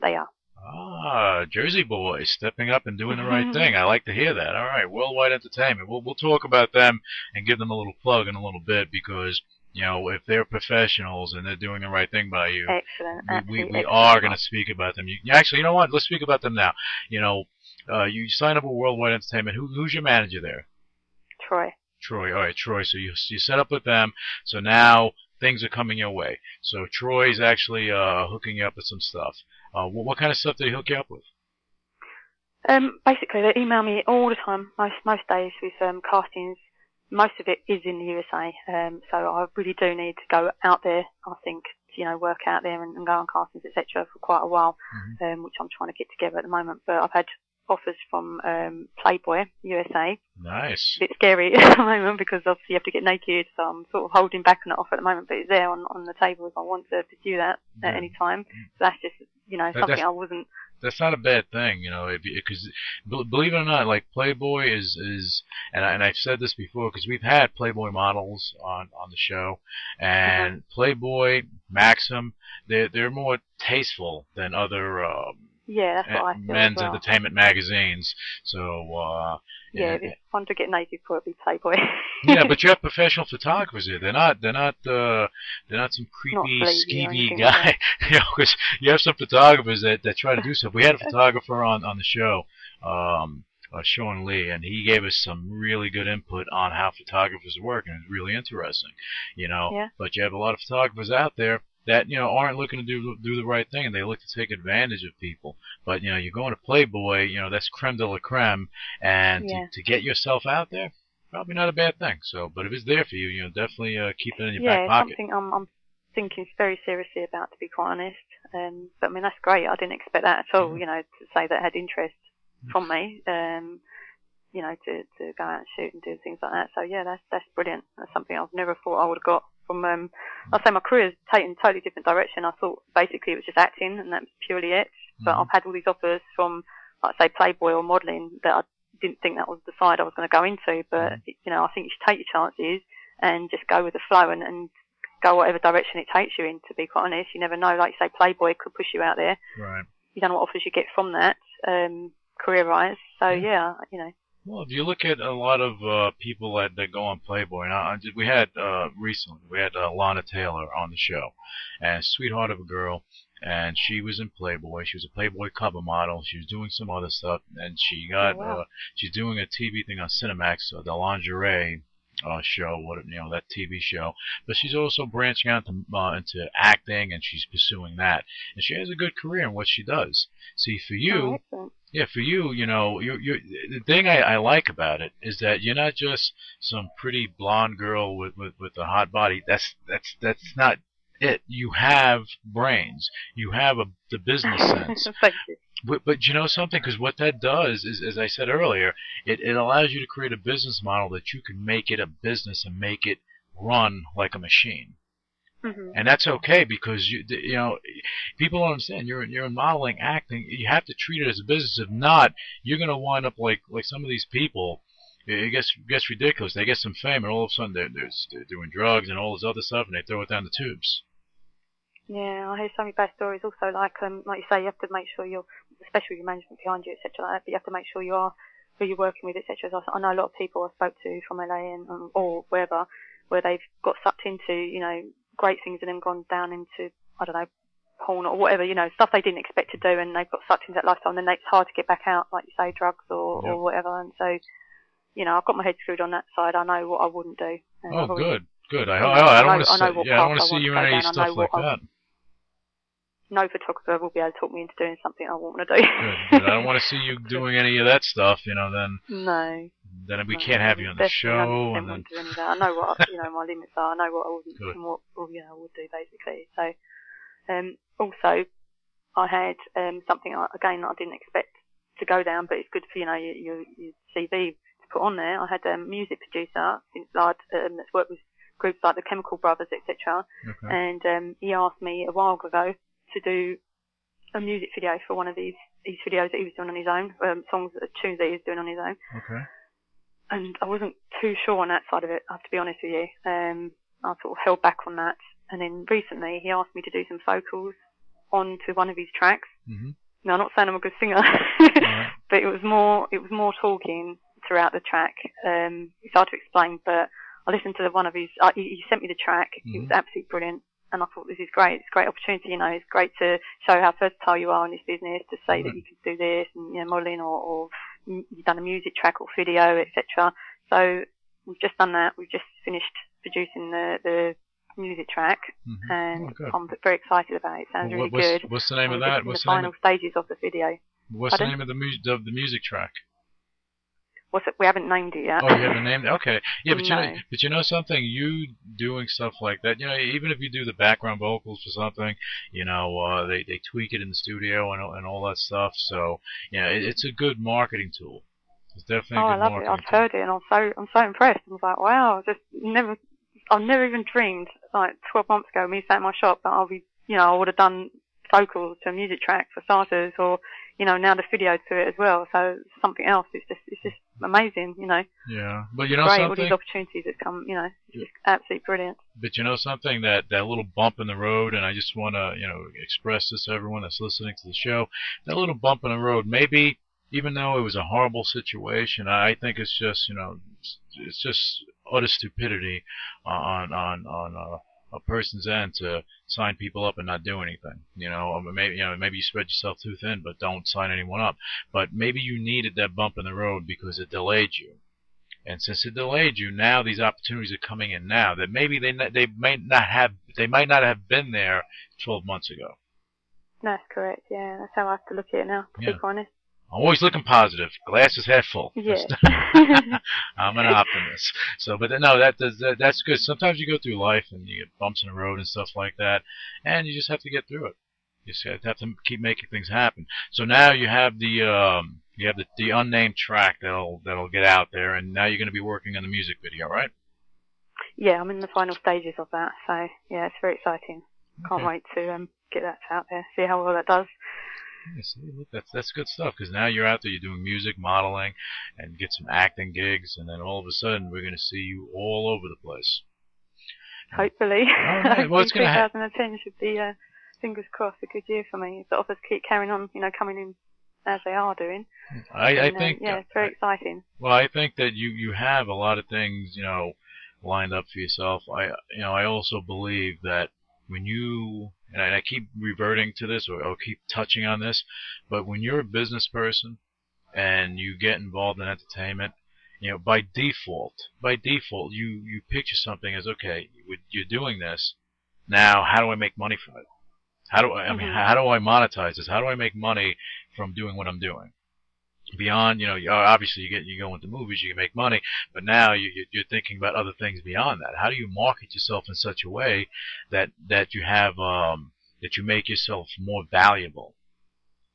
They are. Ah, Jersey boys stepping up and doing the right thing. I like to hear that. All right, Worldwide Entertainment. We'll we'll talk about them and give them a little plug in a little bit because you know if they're professionals and they're doing the right thing by you, Excellent. we we, we excellent. are going to speak about them. You, actually, you know what? Let's speak about them now. You know, uh, you sign up with Worldwide Entertainment. Who who's your manager there? Troy. Troy. All right, Troy. So you you set up with them. So now things are coming your way. So Troy's actually uh, hooking you up with some stuff. Uh, what, what kind of stuff did he hook you up with? Um, basically, they email me all the time, most most days with um, castings. Most of it is in the USA, um, so I really do need to go out there. I think you know work out there and, and go on castings, etc. for quite a while, um, which I'm trying to get together at the moment. But I've had offers from um, Playboy USA. Nice. a bit scary at the moment because obviously you have to get naked, so I'm sort of holding back on that offer at the moment, but it's there on, on the table if I want to pursue that Yeah. at any time. So that's just, you know, something I wasn't, That's not a bad thing, you know, because believe it or not, like Playboy is is, and I, and I've said this before because we've had Playboy models on on the show, and Playboy, Maxim, they're they're more tasteful than other um, yeah, that's what I feel men's as well. entertainment magazines. So uh, Yeah, it's fun to get naked for, it'd Playboy. yeah, but you have professional photographers here. They're not. They're not. Uh, they're not some creepy, or skeevy guy. you know, because you have some photographers that that try to do stuff. We had a photographer on on the show, um, uh, Sean Lee, and he gave us some really good input on how photographers work, and it's really interesting. You know, Yeah. but you have a lot of photographers out there that you know aren't looking to do do the right thing, and they look to take advantage of people. But you know, you're going to Playboy. You know, that's creme de la creme, and Yeah. to, to get yourself out there probably not a bad thing. So, but if it's there for you, you know, definitely uh, keep it in your yeah, back pocket. something I'm, I'm thinking very seriously about, to be quite honest. Um, but I mean, that's great. I didn't expect that at all, Mhm. you know, to say that had interest Mm-hmm. from me, um, you know, to, to go out and shoot and do things like that. So yeah, that's, that's brilliant. That's something I've never thought I would have got from, um, I'll say my career's taken a totally different direction. I thought basically it was just acting and that was purely it. But Mhm. I've had all these offers from, like say, Playboy or modelling that I didn't think that was the side I was going to go into. But, Mhm. you know, I think you should take your chances and just go with the flow and, and go whatever direction it takes you in, to be quite honest. You never know. Like you say, Playboy could push you out there. Right. You don't know what offers you get from that, um, career-wise. So, Yeah. yeah, you know. Well, if you look at a lot of uh, people that, that go on Playboy, now I did- we had uh, recently we had uh, Lana Taylor on the show, and sweetheart of a girl, and she was in Playboy. She was a Playboy cover model. She was doing some other stuff, and she got Oh, wow. uh, she's doing a TV thing on Cinemax, uh, the lingerie uh, show, what you know that TV show. But she's also branching out to, uh, into acting, and she's pursuing that, and she has a good career in what she does. See, for you. Oh. Yeah, for you, you know, you you the thing I, I like about it is that you're not just some pretty blonde girl with, with, with a hot body. That's that's that's not it. You have brains. You have a the business sense. But, but you know something, because what that does is, as I said earlier, it, it allows you to create a business model that you can make it a business and make it run like a machine hmm and that's okay because you you know people don't understand you're you're in modeling acting you have to treat it as a business if not you're going to wind up like like some of these people it gets gets ridiculous. They get some fame, and all of a sudden they're, they're, they're doing drugs and all this other stuff, and they throw it down the tubes. Yeah, I hear so many bad stories. Also, like um, like you say, you have to make sure you're, especially with your management behind you, etc. Like that. But you have to make sure you are who you're working with, etc. So I know a lot of people I spoke to from LA and um, or wherever, where they've got sucked into you know great things and then gone down into I don't know porn or whatever, you know, stuff they didn't expect to do, and they've got sucked into that lifestyle, and then it's hard to get back out, like you say, drugs or Yep. or whatever. And so, you know, I've got my head screwed on that side. I know what I wouldn't do. And Oh, already good, good. I, I I, I don't want to see, yeah, I don't want to see you in any stuff like what that. No photographer will be able to talk me into doing something I want to do. Good, good. I don't want to see you doing any of that stuff. You know, then no. then we no, can't have you on the show, 100% and then do any of that. I know what you know my limits are. I know what I wouldn't Good. and what you know I would do basically. So, um, also, I had um something again that I didn't expect to go down, but it's good for you know your your, your CV to put on there. I had a music producer since lad um, that's worked with groups like the Chemical Brothers, etc. okay. And um, he asked me a while ago to do a music video for one of these these videos that he was doing on his own, um, songs, uh, tunes that he was doing on his own okay. and I wasn't too sure on that side of it. I have to be honest with you. Um, I sort of held back on that, and then recently he asked me to do some vocals onto one of his tracks. Mhm. Now, I'm not saying I'm a good singer, Alright. but it was more it was more talking throughout the track. Um, it's hard to explain, but I listened to one of his. Uh, he, he sent me the track. It was absolutely brilliant. And I thought this is great. It's a great opportunity, you know. It's great to show how versatile you are in this business. To say that you can do this and you know modelling or, or you've done a music track or video, etc. So we've just done that. We've just finished producing the, the music track, Mhm. and Oh. I'm very excited about it. It sounds Well, really what's, good. what's the name of that? What's the the name final of, stages of the video. what's the name of the music of the music track? What's it? We haven't named it yet. Oh, you haven't named it. Okay, yeah, but you know, but you know something. You doing stuff like that, you know, even if you do the background vocals for something, you know, uh, they they tweak it in the studio and all- and all that stuff. So, you know, it, it's a good marketing tool. It's definitely Oh, I love it. I've tool. heard it, and I'm so I'm so impressed. I was like, wow, just never, I've never even dreamed like 12 months ago, me sat in my shop that I'll be, you know, I would have done vocals to a music track for starters, or you know, now the video to it as well. So something else. It's just it's just amazing, you know. Yeah, but you know Great, all these opportunities that come, you know, it's Yeah. just absolutely brilliant. But you know something that that little bump in the road, and I just want to you know express this to everyone that's listening to the show. That little bump in the road, maybe even though it was a horrible situation, I think it's just you know it's, it's just utter stupidity on on on uh, a person's end to sign people up and not do anything. You know, maybe you know maybe you spread yourself too thin, but don't sign anyone up. But maybe you needed that bump in the road because it delayed you. And since it delayed you, now these opportunities are coming in now that maybe they they might not have they might not have been there 12 months ago. That's correct. Yeah, that's how I have to look at it now. To Yeah. be honest. I'm always looking positive. Glass is half full. Yeah. I'm an optimist. So, but no, that, that that's good. Sometimes you go through life and you get bumps in the road and stuff like that, and you just have to get through it. You just have to keep making things happen. So now you have the um, you have the, the unnamed track that'll that'll get out there, and now you're going to be working on the music video, right? yeah, I'm in the final stages of that. So yeah, it's very exciting. Can't Okay. wait to um get that out there. See how well that does. Yeah, see, look, that's that's good stuff because now you're out there, you're doing music, modeling, and get some acting gigs, and then all of a sudden we're going to see you all over the place. Hopefully. right, well, gonna ha- 2010 should be, uh, fingers crossed, a good year for me. If the offers keep carrying on, you know, coming in as they are doing. I, I then, uh, think, yeah, it's very exciting. well, I think that you you have a lot of things, you know, lined up for yourself. I, you know, I also believe that when you and I, keep reverting to this or I'll keep touching on this, but when you're a business person and you get involved in entertainment, you know, by default, by default, you you picture something as okay, you're doing this. Now, how do I make money from it? How do I? I mean, Mhm. how do I monetize this? How do I make money from doing what I'm doing? Beyond, you know, obviously you get you go into movies, you can make money, but now you, you- you're thinking about other things beyond that. How do you market yourself in such a way that that you have um, that you make yourself more valuable?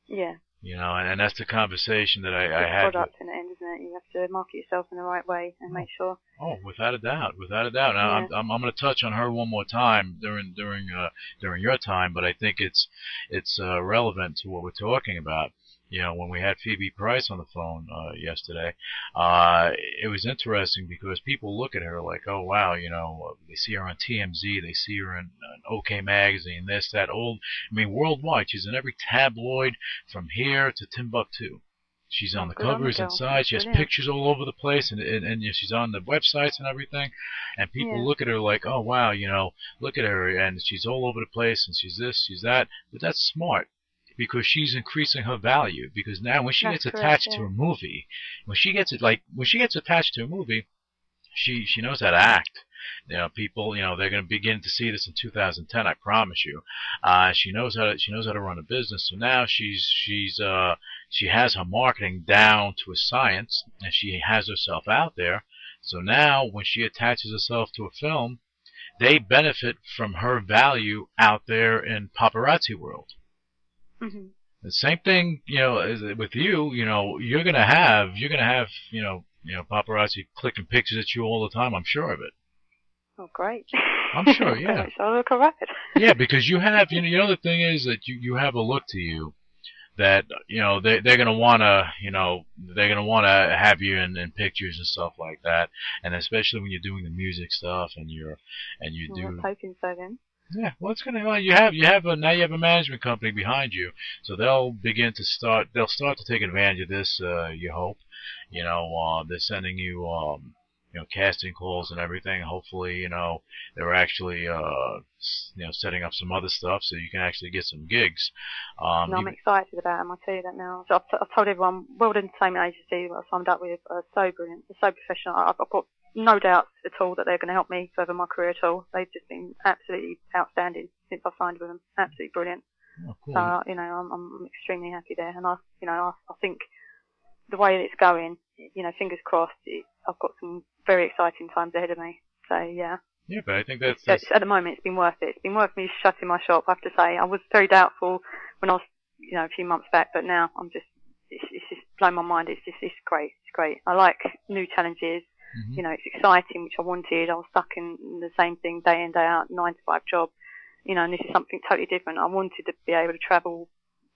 Yeah. You know, and, and that's the conversation that I, I It's had. with- product in the end, isn't it? You have to market yourself in the right way and make sure. Oh, without a doubt, without a doubt. Now, I'm, I'm, I'm going to touch on her one more time during during uh, during your time, but I think it's it's uh, relevant to what we're talking about. You know, when we had Phoebe Price on the phone uh, yesterday, uh, it was interesting because people look at her like, oh wow, you know, they see her on TMZ, they see her in, in OK Magazine, this, that, old. I mean, worldwide, she's in every tabloid from here to Timbuktu. She's on the Good on the covers inside. She has Brilliant. pictures all over the place, and and, and you know, she's on the websites and everything. And people Yeah. look at her like, oh wow, you know, look at her, and she's all over the place, and she's this, she's that. But that's smart because she's increasing her value. Because now when she That's gets correct, attached to a movie, when she gets it like when she gets attached to a movie, she she knows how to act. You know, people, you know, they're going to begin to see this in 2010. I promise you. Uh, she knows how to she knows how to run a business. So now she's she's uh she has her marketing down to a science, and she has herself out there. So now when she attaches herself to a film, they benefit from her value out there in paparazzi world. Hmm The same thing, you know, with you. You know, you're gonna have you're gonna have you know you know paparazzi clicking pictures at you all the time. I'm sure of it. Oh, great. I'm sure, yeah. so I look alright. yeah, because you have you know, you know the thing is that you you have a look to you that you know they they're gonna wanna you know they're gonna wanna have you in, in pictures and stuff like that, and especially when you're doing the music stuff and you're and you Well, do was hoping so then. Yeah, well, it's gonna. Well, you have you have a now you have a management company behind you, so they'll begin to start. They'll start to take advantage of this. Uh, you hope, you know, uh, they're sending you, um, you know, casting calls and everything. Hopefully, you know, they're actually, uh, you know, setting up some other stuff so you can actually get some gigs. Um, No, I'm you- excited about them. I'll tell you that now. So I've, t- I've told everyone, World Entertainment Agency, that I signed up with, are so brilliant, they're so professional. I've, I've got no doubts at all that they're going to help me further my career at all. They've just been absolutely outstanding since I've signed with them. Absolutely brilliant. oh, cool. So, you know, I'm, I'm extremely happy there. And I, you know, I, I think the way that it's going, you know, fingers crossed, it, I've got some very exciting times ahead of me. So, yeah. yeah, but I think that's, that's at the moment, it's been worth it. It's been worth me shutting my shop. I have to say, I was very doubtful when I was, you know, a few months back, but now I'm just, it's, it's just blown my mind. It's just, it's great. It's great. I like new challenges. Mhm. You know, it's exciting, which I wanted. I was stuck in the same thing day in day out, nine to five job. You know, and this is something totally different. I wanted to be able to travel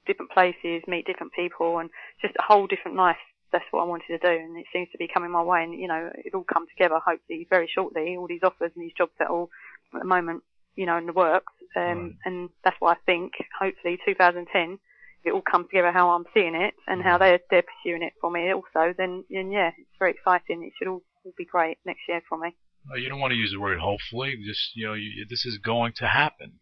different places, meet different people, and just a whole different life. That's what I wanted to do, and it seems to be coming my way. And you know, it'll come together hopefully very shortly. All these offers and these jobs that are all at the moment, you know, in the works. Um, Right. and that's why I think hopefully 2010 it all comes together how I'm seeing it and how Mhm. they're they're pursuing it for me also. Then, then yeah, it's very exciting. It should all, all be great next year for me. you don't want to use the word hopefully. Just you know, you, this is going to happen.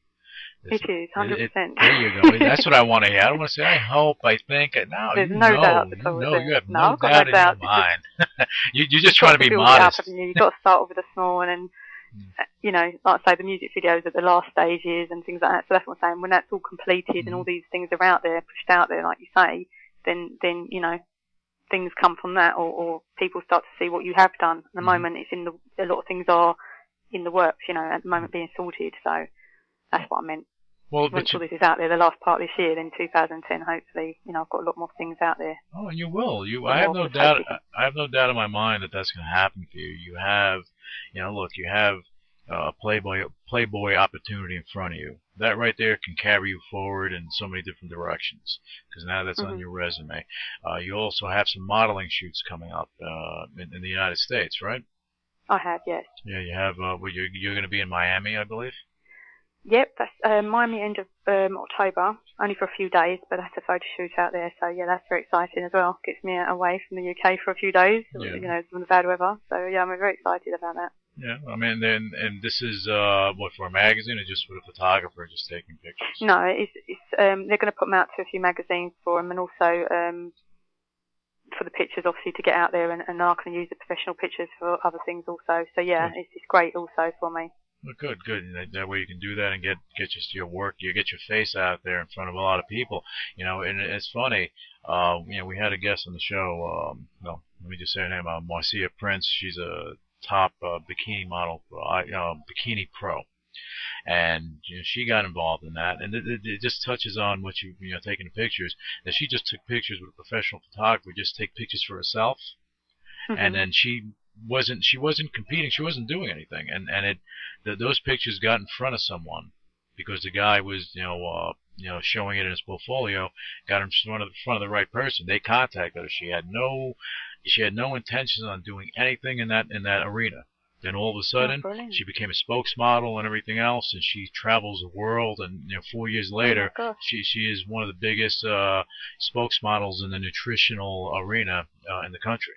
This- It is, hundred percent. There you go. That's what I want to hear. I don't want to say I hope, I think. No, There's you no know, doubt you all, know, you have No, no, doubt no in doubt. your mind. you, you're just trying to be it up, modest. you? You've got to start off with a small one, and Mm. uh, you know, like I say, the music videos at the last stages and things like that. So that's what I'm saying. When that's all completed and all Mhm. these things are out there, pushed out there, like you say, then then you know, things come from that, or, or people start to see what you have done. At the Mhm. moment, it's in the a lot of things are in the works. You know, at the moment being sorted. So that's what I meant. Well, Once all this is out there, the last part of this year, then 2010, hopefully, you know, I've got a lot more things out there. oh, and you will. You, I have no doubt. I have no doubt in my mind that that's going to happen for you. You have, you know, look, you have uh, a Playboy Playboy opportunity in front of you. That right there can carry you forward in so many different directions. Because now that's on Mhm. your resume. Uh, you also have some modeling shoots coming up uh, in, in the United States, right? I have, yes. Yeah, you have. Uh, well, you're you're going to be in Miami, I believe. Yep, that's uh, Miami end of um, October, only for a few days, but that's a photo shoot out there, so yeah, that's very exciting as well. Gets me away from the UK for a few days, Yeah. you know, from the bad weather. So yeah, I'm very excited about that. Yeah, I mean, then and this is uh what for a magazine or just for a photographer just taking pictures? No, it's, it's um, they're going to put them out to a few magazines for them, and also um, for the pictures, obviously, to get out there, and, and I can use the professional pictures for other things also. So yeah, Good. it's, it's great also for me. Well, good, good. That, that way you can do that and get get just your work, you get your face out there in front of a lot of people. You know, and it's funny. Uh, you know, we had a guest on the show. Um, no, let me just say her name. Uh, Marcia Prince. She's a top uh, bikini model, uh, bikini pro. And you know, she got involved in that, and it, it, it just touches on what you you know taking pictures. That she just took pictures with a professional photographer, just take pictures for herself, Mhm. and then she wasn't she wasn't competing she wasn't doing anything and and it th those pictures got in front of someone because the guy was, you know, uh, you know, showing it in his portfolio, got him in front of, front of the right person. They contacted her. She had no, she had no intentions on doing anything in that in that arena. Then all of a sudden, brilliant. she became a spokesmodel and everything else, and she travels the world. And you know, four years later, gosh. she she is one of the biggest uh, spokesmodels in the nutritional arena uh, in the country.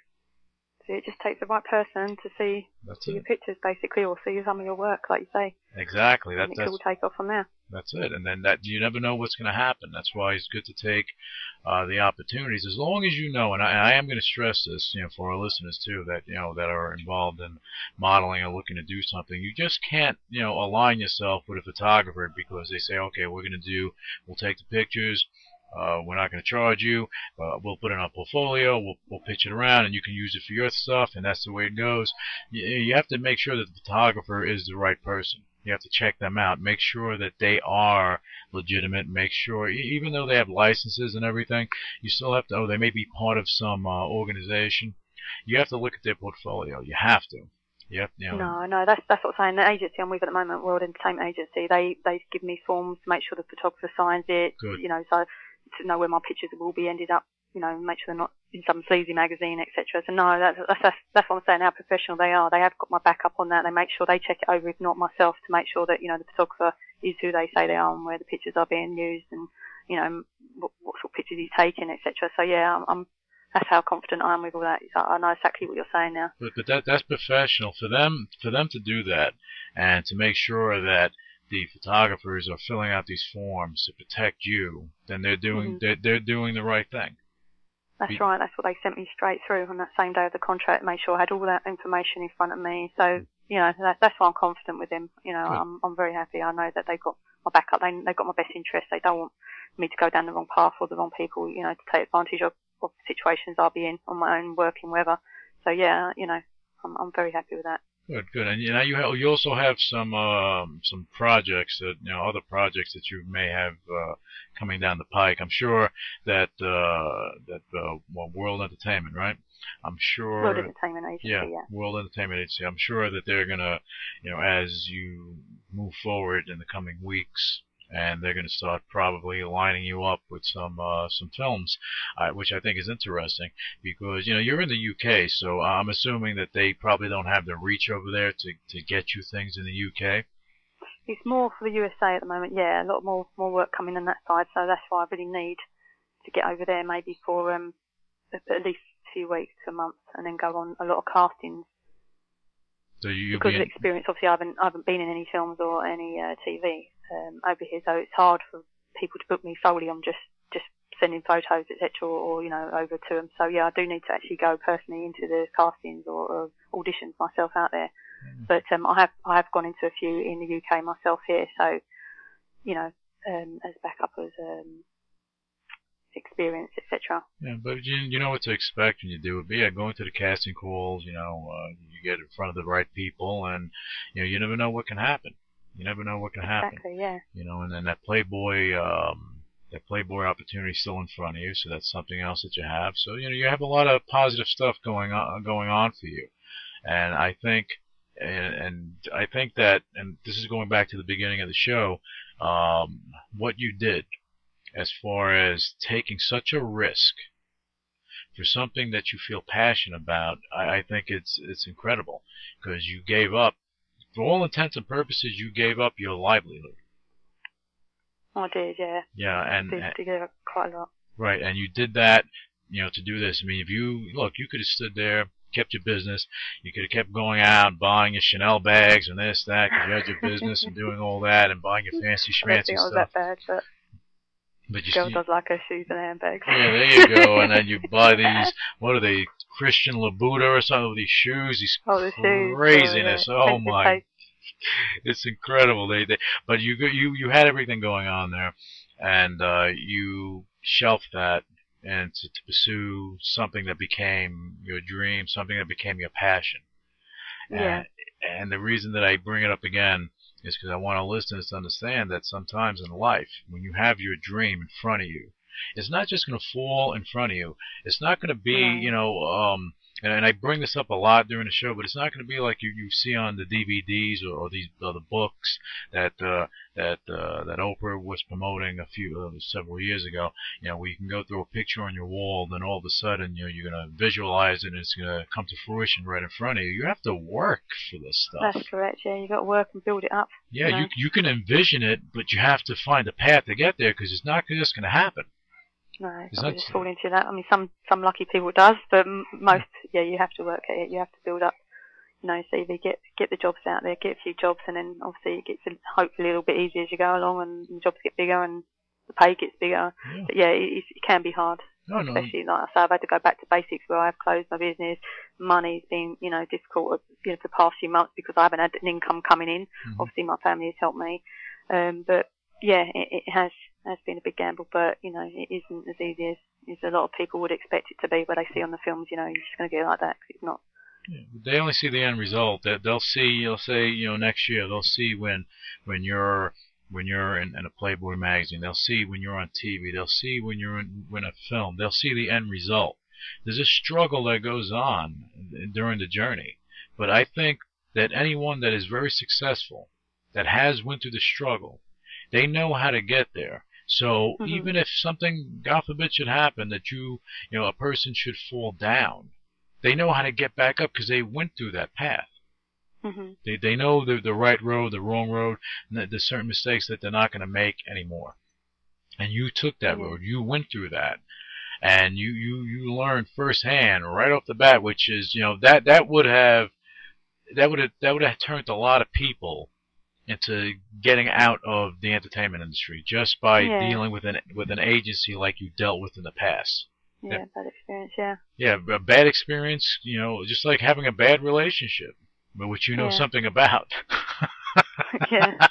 It just takes the right person to see, That's see your pictures basically, or see some of your work, like you say, Exactly. That, and it all take off from there. That's it. And then that you never know what's going to happen. That's why it's good to take uh, the opportunities as long as you know. And I, and I am going to stress this, you know, for our listeners too, that you know that are involved in modeling or looking to do something. You just can't, you know, align yourself with a photographer because they say, okay, we're going to do, we'll take the pictures. Uh, we're not going to charge you. Uh, we'll put it in our portfolio. We'll, we'll pitch it around, and you can use it for your stuff. And that's the way it goes. You, you have to make sure that the photographer is the right person. You have to check them out. Make sure that they are legitimate. Make sure, even though they have licenses and everything, you still have to. Oh, they may be part of some uh, organization. You have to look at their portfolio. You have to. You know, No, no, that's that's what I'm saying. The agency I'm with at the moment, World Entertainment Agency, they they give me forms to make sure the photographer signs it. Good. You know, so to know where my pictures will be ended up. You know, make sure they're not in some sleazy magazine, etc. So no, that's that's that's, what I'm saying. How professional they are. They have got my back up on that. They make sure they check it over, if not myself, to make sure that you know the photographer is who they say they are and where the pictures are being used and you know what, what sort of pictures he's taking, etc. So yeah, I'm, I'm that's how confident I am with all that. I know exactly what you're saying now. But but that that's professional for them for them to do that and to make sure that the photographers are filling out these forms to protect you, then they're doing Mhm. they're, they're doing the right thing. That's Be- right. That's what they sent me straight through on that same day of the contract. Made sure I had all that information in front of me. So you know that, that's why I'm confident with him. You know, Good. I'm I'm very happy. I know that they've got my backup. They they've got my best interest. They don't want me to go down the wrong path or the wrong people. You know, to take advantage of, of situations I'll be in on my own working weather. So yeah, you know, I'm I'm very happy with that. Good, good. And you know you ha- you also have some um, some projects that you know other projects that you may have uh, coming down the pike. I'm sure that uh, that uh, well, World Entertainment, right? I'm sure. World Entertainment Agency. yeah, Yeah. World Entertainment Agency. I'm sure that they're gonna, you know, as you move forward in the coming weeks, and they're gonna start probably lining you up with some uh, some films, uh, which I think is interesting because you know you're in the UK, so I'm assuming that they probably don't have the reach over there to to get you things in the UK. It's more for the USA at the moment. Yeah, a lot more more work coming on that side. So that's why I really need to get over there, maybe for um at least a few weeks to a month, and then go on a lot of castings. So you because be of experience, obviously, I haven't I haven't been in any films or any uh, TV um, over here, so it's hard for people to book me solely on just just sending photos, etc., or, or you know over to them. So yeah, I do need to actually go personally into the castings or, or auditions myself out there. But um, I have I have gone into a few in the UK myself here, so you know um, as backup as um, experience, etc. Yeah, but you you know what to expect when you do it. But yeah, going to the casting calls, you know, uh, you get in front of the right people, and you know you never know what can happen. You never know what can happen. Exactly, yeah. You know, and then that Playboy, um, that Playboy opportunity is still in front of you, so that's something else that you have. So you know you have a lot of positive stuff going on going on for you, and I think. And, and I think that, and this is going back to the beginning of the show, um, what you did as far as taking such a risk for something that you feel passionate about, I, I think it's it's incredible because you gave up, for all intents and purposes, you gave up your livelihood. I did, yeah. Yeah, and did, did uh, quite a lot. right, and you did that, you know, to do this. I mean, if you look, you could have stood there, kept your business. You could have kept going out, buying your Chanel bags and this, that, because you had your business and doing all that and buying your fancy I don't schmancy think I was stuff. that bad, but But you, girl does like her shoes and handbags. Yeah, there you go. And then you buy these, what are they, Christian Labuda or something, these shoes, these Oh, the shoes. craziness. Oh my, it's incredible. They, they, but you, you, you had everything going on there, and uh, you shelved that and to, to pursue something that became your dream, something that became your passion. Yeah. And, and the reason that I bring it up again is because I want our listeners to understand that sometimes in life, when you have your dream in front of you, it's not just going to fall in front of you. It's not going to be, you know, um, and, and I bring this up a lot during the show, but it's not going to be like you, you see on the DVDs or, or these or the books that uh, that uh, that Oprah was promoting a few uh, several years ago. You know, where you can go through a picture on your wall, then all of a sudden you know you're going to visualize it and it's going to come to fruition right in front of you. You have to work for this stuff. That's correct. Yeah, you got to work and build it up. Yeah, you know? you you can envision it, but you have to find a path to get there because it's not just going to happen. No, Is it's not just fall into that. I mean, some some lucky people does, but most, yeah, you have to work at it. You have to build up, you know, CV, get get the jobs out there, get a few jobs, and then obviously it gets hopefully a little bit easier as you go along, and the jobs get bigger and the pay gets bigger. Yeah. But yeah, it, it can be hard, No, no. especially like I say, I've had to go back to basics where I've closed my business. Money's been, you know, difficult, you know, for the past few months because I haven't had an income coming in. Mhm. Obviously, my family has helped me, um, but yeah, it, it has has been a big gamble, but you know, it isn't as easy as, as a lot of people would expect it to be. Where they see on the films, you know, you're just going to get like that. 'cause it's not. Yeah, they only see the end result. That they'll see. They'll say, you know, next year they'll see when when you're when you're in, in a Playboy magazine. They'll see when you're on TV. They'll see when you're in, in a film. They'll see the end result. There's a struggle that goes on during the journey. But I think that anyone that is very successful, that has went through the struggle, they know how to get there. So Mhm. even if something, God forbid, should happen, that you, you know, a person should fall down, they know how to get back up because they went through that path. hmm They they know the the right road, the wrong road, and that there's certain mistakes that they're not going to make anymore. And you took that Mhm. road. You went through that, and you you you learned firsthand right off the bat, which is you know that that would have that would have that would have turned a lot of people into getting out of the entertainment industry just by Yeah. dealing with an with an agency like you dealt with in the past. Yeah, bad experience. Yeah. Yeah, a bad experience, you know, just like having a bad relationship, but which you know Yeah. something about. yeah.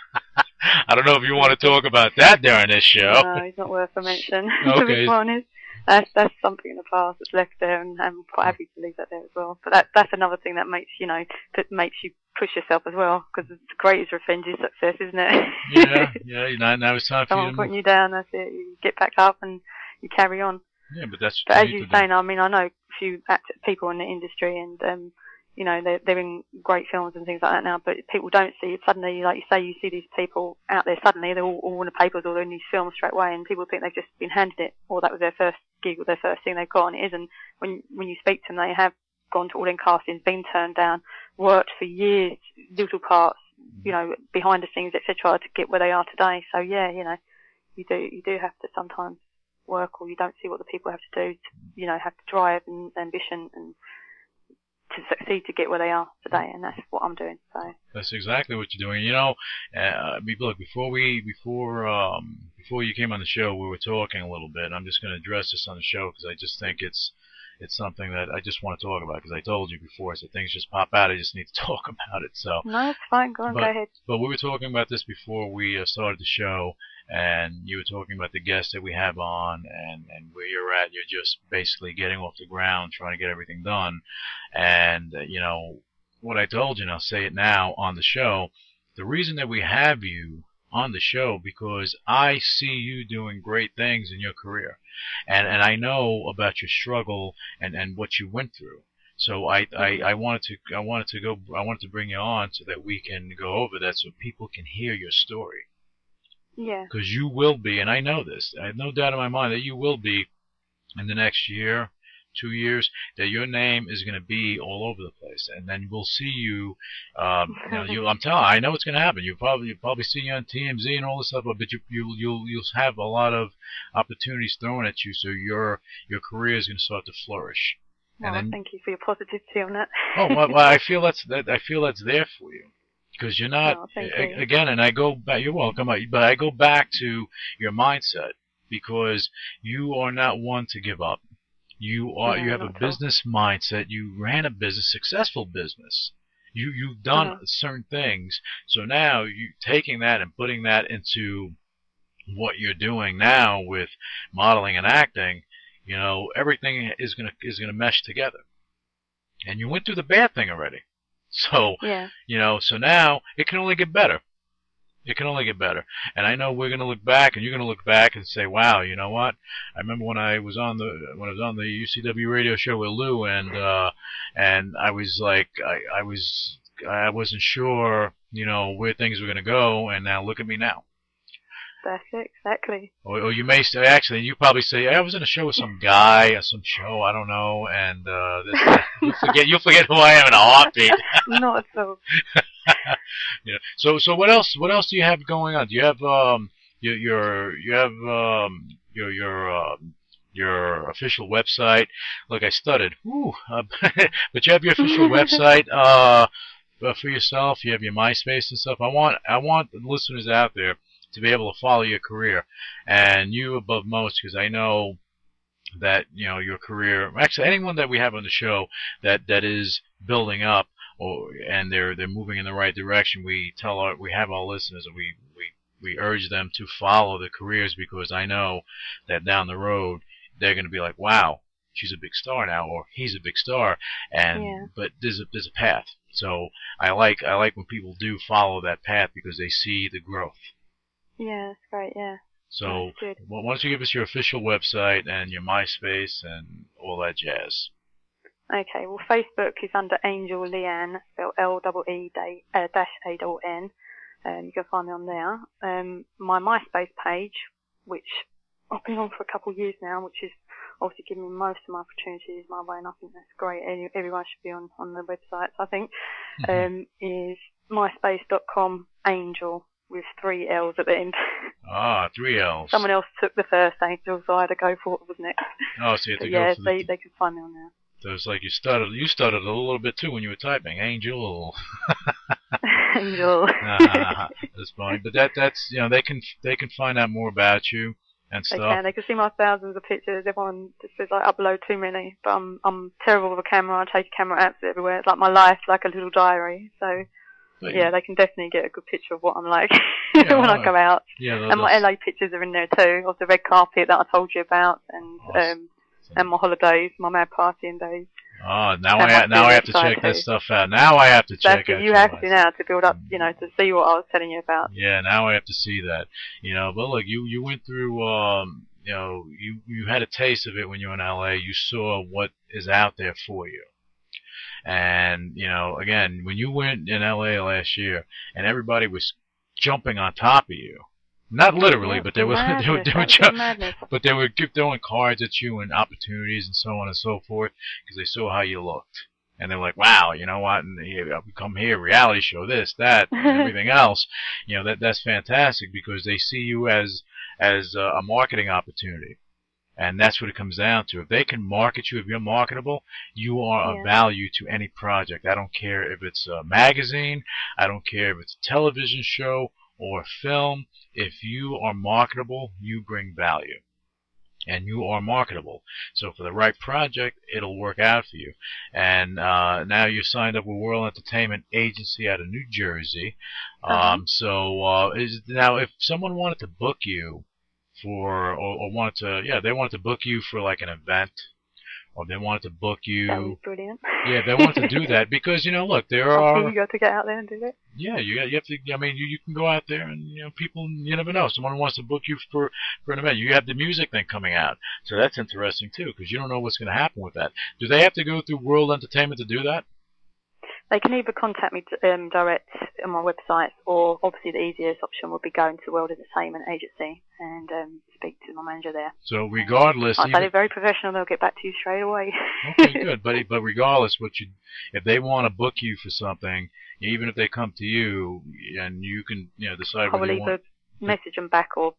I don't know if you want to talk about that during this show. No, it's not worth a mention. to Okay. be honest, that's that's something in the past that's left there, and I'm quite happy to leave that there as well. But that that's another thing that makes you know that makes you push yourself as well, because the greatest revenge is success, isn't it? yeah, yeah. You know, now it's time for you Someone to putting you down, that's it. You get back up and you carry on. Yeah, but that's But as you you need were to do. saying, I mean, I know a few people in the industry, and um, you know, they're they're in great films and things like that now. But people don't see it suddenly. Like you say, you see these people out there suddenly. They're all, all in the papers or they're in these films straight away, and people think they've just been handed it, or that was their first gig or their first thing they've got, and it isn't. When when you speak to them, they have gone to all in castings, been turned down, worked for years, little parts, you know, behind the scenes, etc., to get where they are today. So yeah, you know, you do you do have to sometimes work, or you don't see what the people have to do. To, you know, have to drive and ambition and to succeed to get where they are today, and that's what I'm doing. So That's exactly what you're doing. You know, uh, look before we before um before you came on the show, we were talking a little bit. I'm just going to address this on the show because I just think it's it's something that I just want to talk about because I told you before. Said things just pop out. I just need to talk about it. So, no, it's fine. Go on, But- go ahead. but we were talking about this before we uh, started the show, and you were talking about the guests that we have on, and and where you're at. You're just basically getting off the ground, trying to get everything done, and uh, you know what I told you, and I'll say it now on the show. The reason that we have you on the show because I see you doing great things in your career, and and I know about your struggle and and what you went through. So I, I, mm-hmm. I wanted to I wanted to go I wanted to bring you on so that we can go over that so people can hear your story. Yeah, because you will be and I know this I have no doubt in my mind that you will be in the next year two years that your name is going to be all over the place and then we'll see you um, you know you I'm telling I know it's going to happen you probably you probably see you on TMZ and all this stuff but you you you'll you'll have a lot of opportunities thrown at you so your your career is going to start to flourish well, then- thank you for your positivity on that. oh well, well I feel that's that I feel that's there for you because you're not Oh, you. again and I go back you're welcome but I go back to your mindset because you are not one to give up you are No, you have a business mindset. You ran a business successful business. You you've done Uh-huh. certain things. So now you taking that and putting that into what you're doing now with modeling and acting you know everything is going to is to mesh together. And you went through the bad thing already. So Yeah, you know so now it can only get better It can only get better. And I know we're going to look back, and you're going to look back and say, "Wow, you know what? I remember when I was on the when I was on the UCW radio show with Lou, and uh, and I was like, I, I was I wasn't sure, you know, where things were going to go, and now look at me now." Exactly. Or, or you may say, actually, you probably say, I was in a show with some guy or some show, I don't know, and uh, this, you'll forget you'll forget who I am in a heartbeat. Not all. yeah. So so what else what else do you have going on? Do you have um your your you have um your your um your official website? Look, I stuttered. Whew, uh, but you have your official website uh for yourself. You have your MySpace and stuff. I want I want the listeners out there to be able to follow your career, and you above most because I know that you know your career. Actually, anyone that we have on the show that that is building up or and they're they're moving in the right direction, we tell our we have our listeners and we we we urge them to follow the careers because I know that down the road they're going to be like, wow, she's a big star now, or he's a big star, and Yeah. but there's a there's a path. So I like I like when people do follow that path because they see the growth. Yeah, that's great. Yeah. So why don't you give us your official website and your MySpace and all that jazz? Okay. Well, Facebook is under Angel Lee-Ann, spelled L E E uh, dash A double N. Um, you can find me on there. Um, my MySpace page, which I've been on for a couple of years now, which is obviously giving me most of my opportunities my way, and I think that's great. Any- Everyone should be on on the websites. I think um, is myspace.com Angel with three L's at the end. Ah, three L's. Someone else took the first Angel, so I had to go for what was next. Oh, so you have But to yeah, for they the. they can find me on there. So it's like you started You started a little bit too when you were typing. Angel. Angel. Ah, that's funny. But that that's you know they can they can find out more about you and stuff. They can. They can see my thousands of pictures. Everyone just says I upload too many, but I'm I'm terrible with a camera. I take camera apps everywhere. It's like my life, like a little diary. So But yeah, they can definitely get a good picture of what I'm like Yeah, when I go out. yeah. And my LA pictures are in there too, of the red carpet that I told you about, and Awesome. um and my holidays, my mad partying days. Oh, now and I my now I have to check too. stuff out. Now I have to check That's it. out You have life. to now to build up, you know, to see what I was telling you about. Yeah, now I have to see that. You know, but look, you you went through um you know, you you had a taste of it when you were in LA. You saw what is out there for you. And, you know, again, when you went in LA last year and everybody was jumping on top of you. Not literally, but they were they were, they were ju- but they were throwing cards at you and opportunities and so on and so forth because they saw how you looked. And they're like, wow, you know what? And we come here, reality show, this, that, and everything else. You know, that that's fantastic because they see you as as a marketing opportunity. And that's what it comes down to. If they can market you, if you're marketable, you are Yeah. of value to any project. I don't care if it's a magazine, I don't care if it's a television show or a film. If you are marketable, you bring value. And you are marketable. So for the right project, it'll work out for you. And uh, now you're signed up with World Entertainment Agency out of New Jersey. Uh-huh. Um, so uh, is now if someone wanted to book you for, or, or wanted to, yeah, they wanted to book you for like an event, or they wanted to book you, brilliant. yeah, they wanted to do that because you know, look, there are you got to get out there and do it. yeah, you got, you have to. I mean, you, you can go out there and you know people. You never know. Someone wants to book you for for an event. You have the music thing coming out, so that's interesting too because you don't know what's going to happen with that. Do they have to go through World Entertainment to do that? They can either contact me um, direct on my website, or obviously the easiest option would be going to the World Entertainment Agency and um, speak to my manager there. So regardless, Like even, they're very professional. They'll get back to you straight away. okay, good. But but regardless, what you if they want to book you for something, even if they come to you and you can you know decide whether you want. either message them back or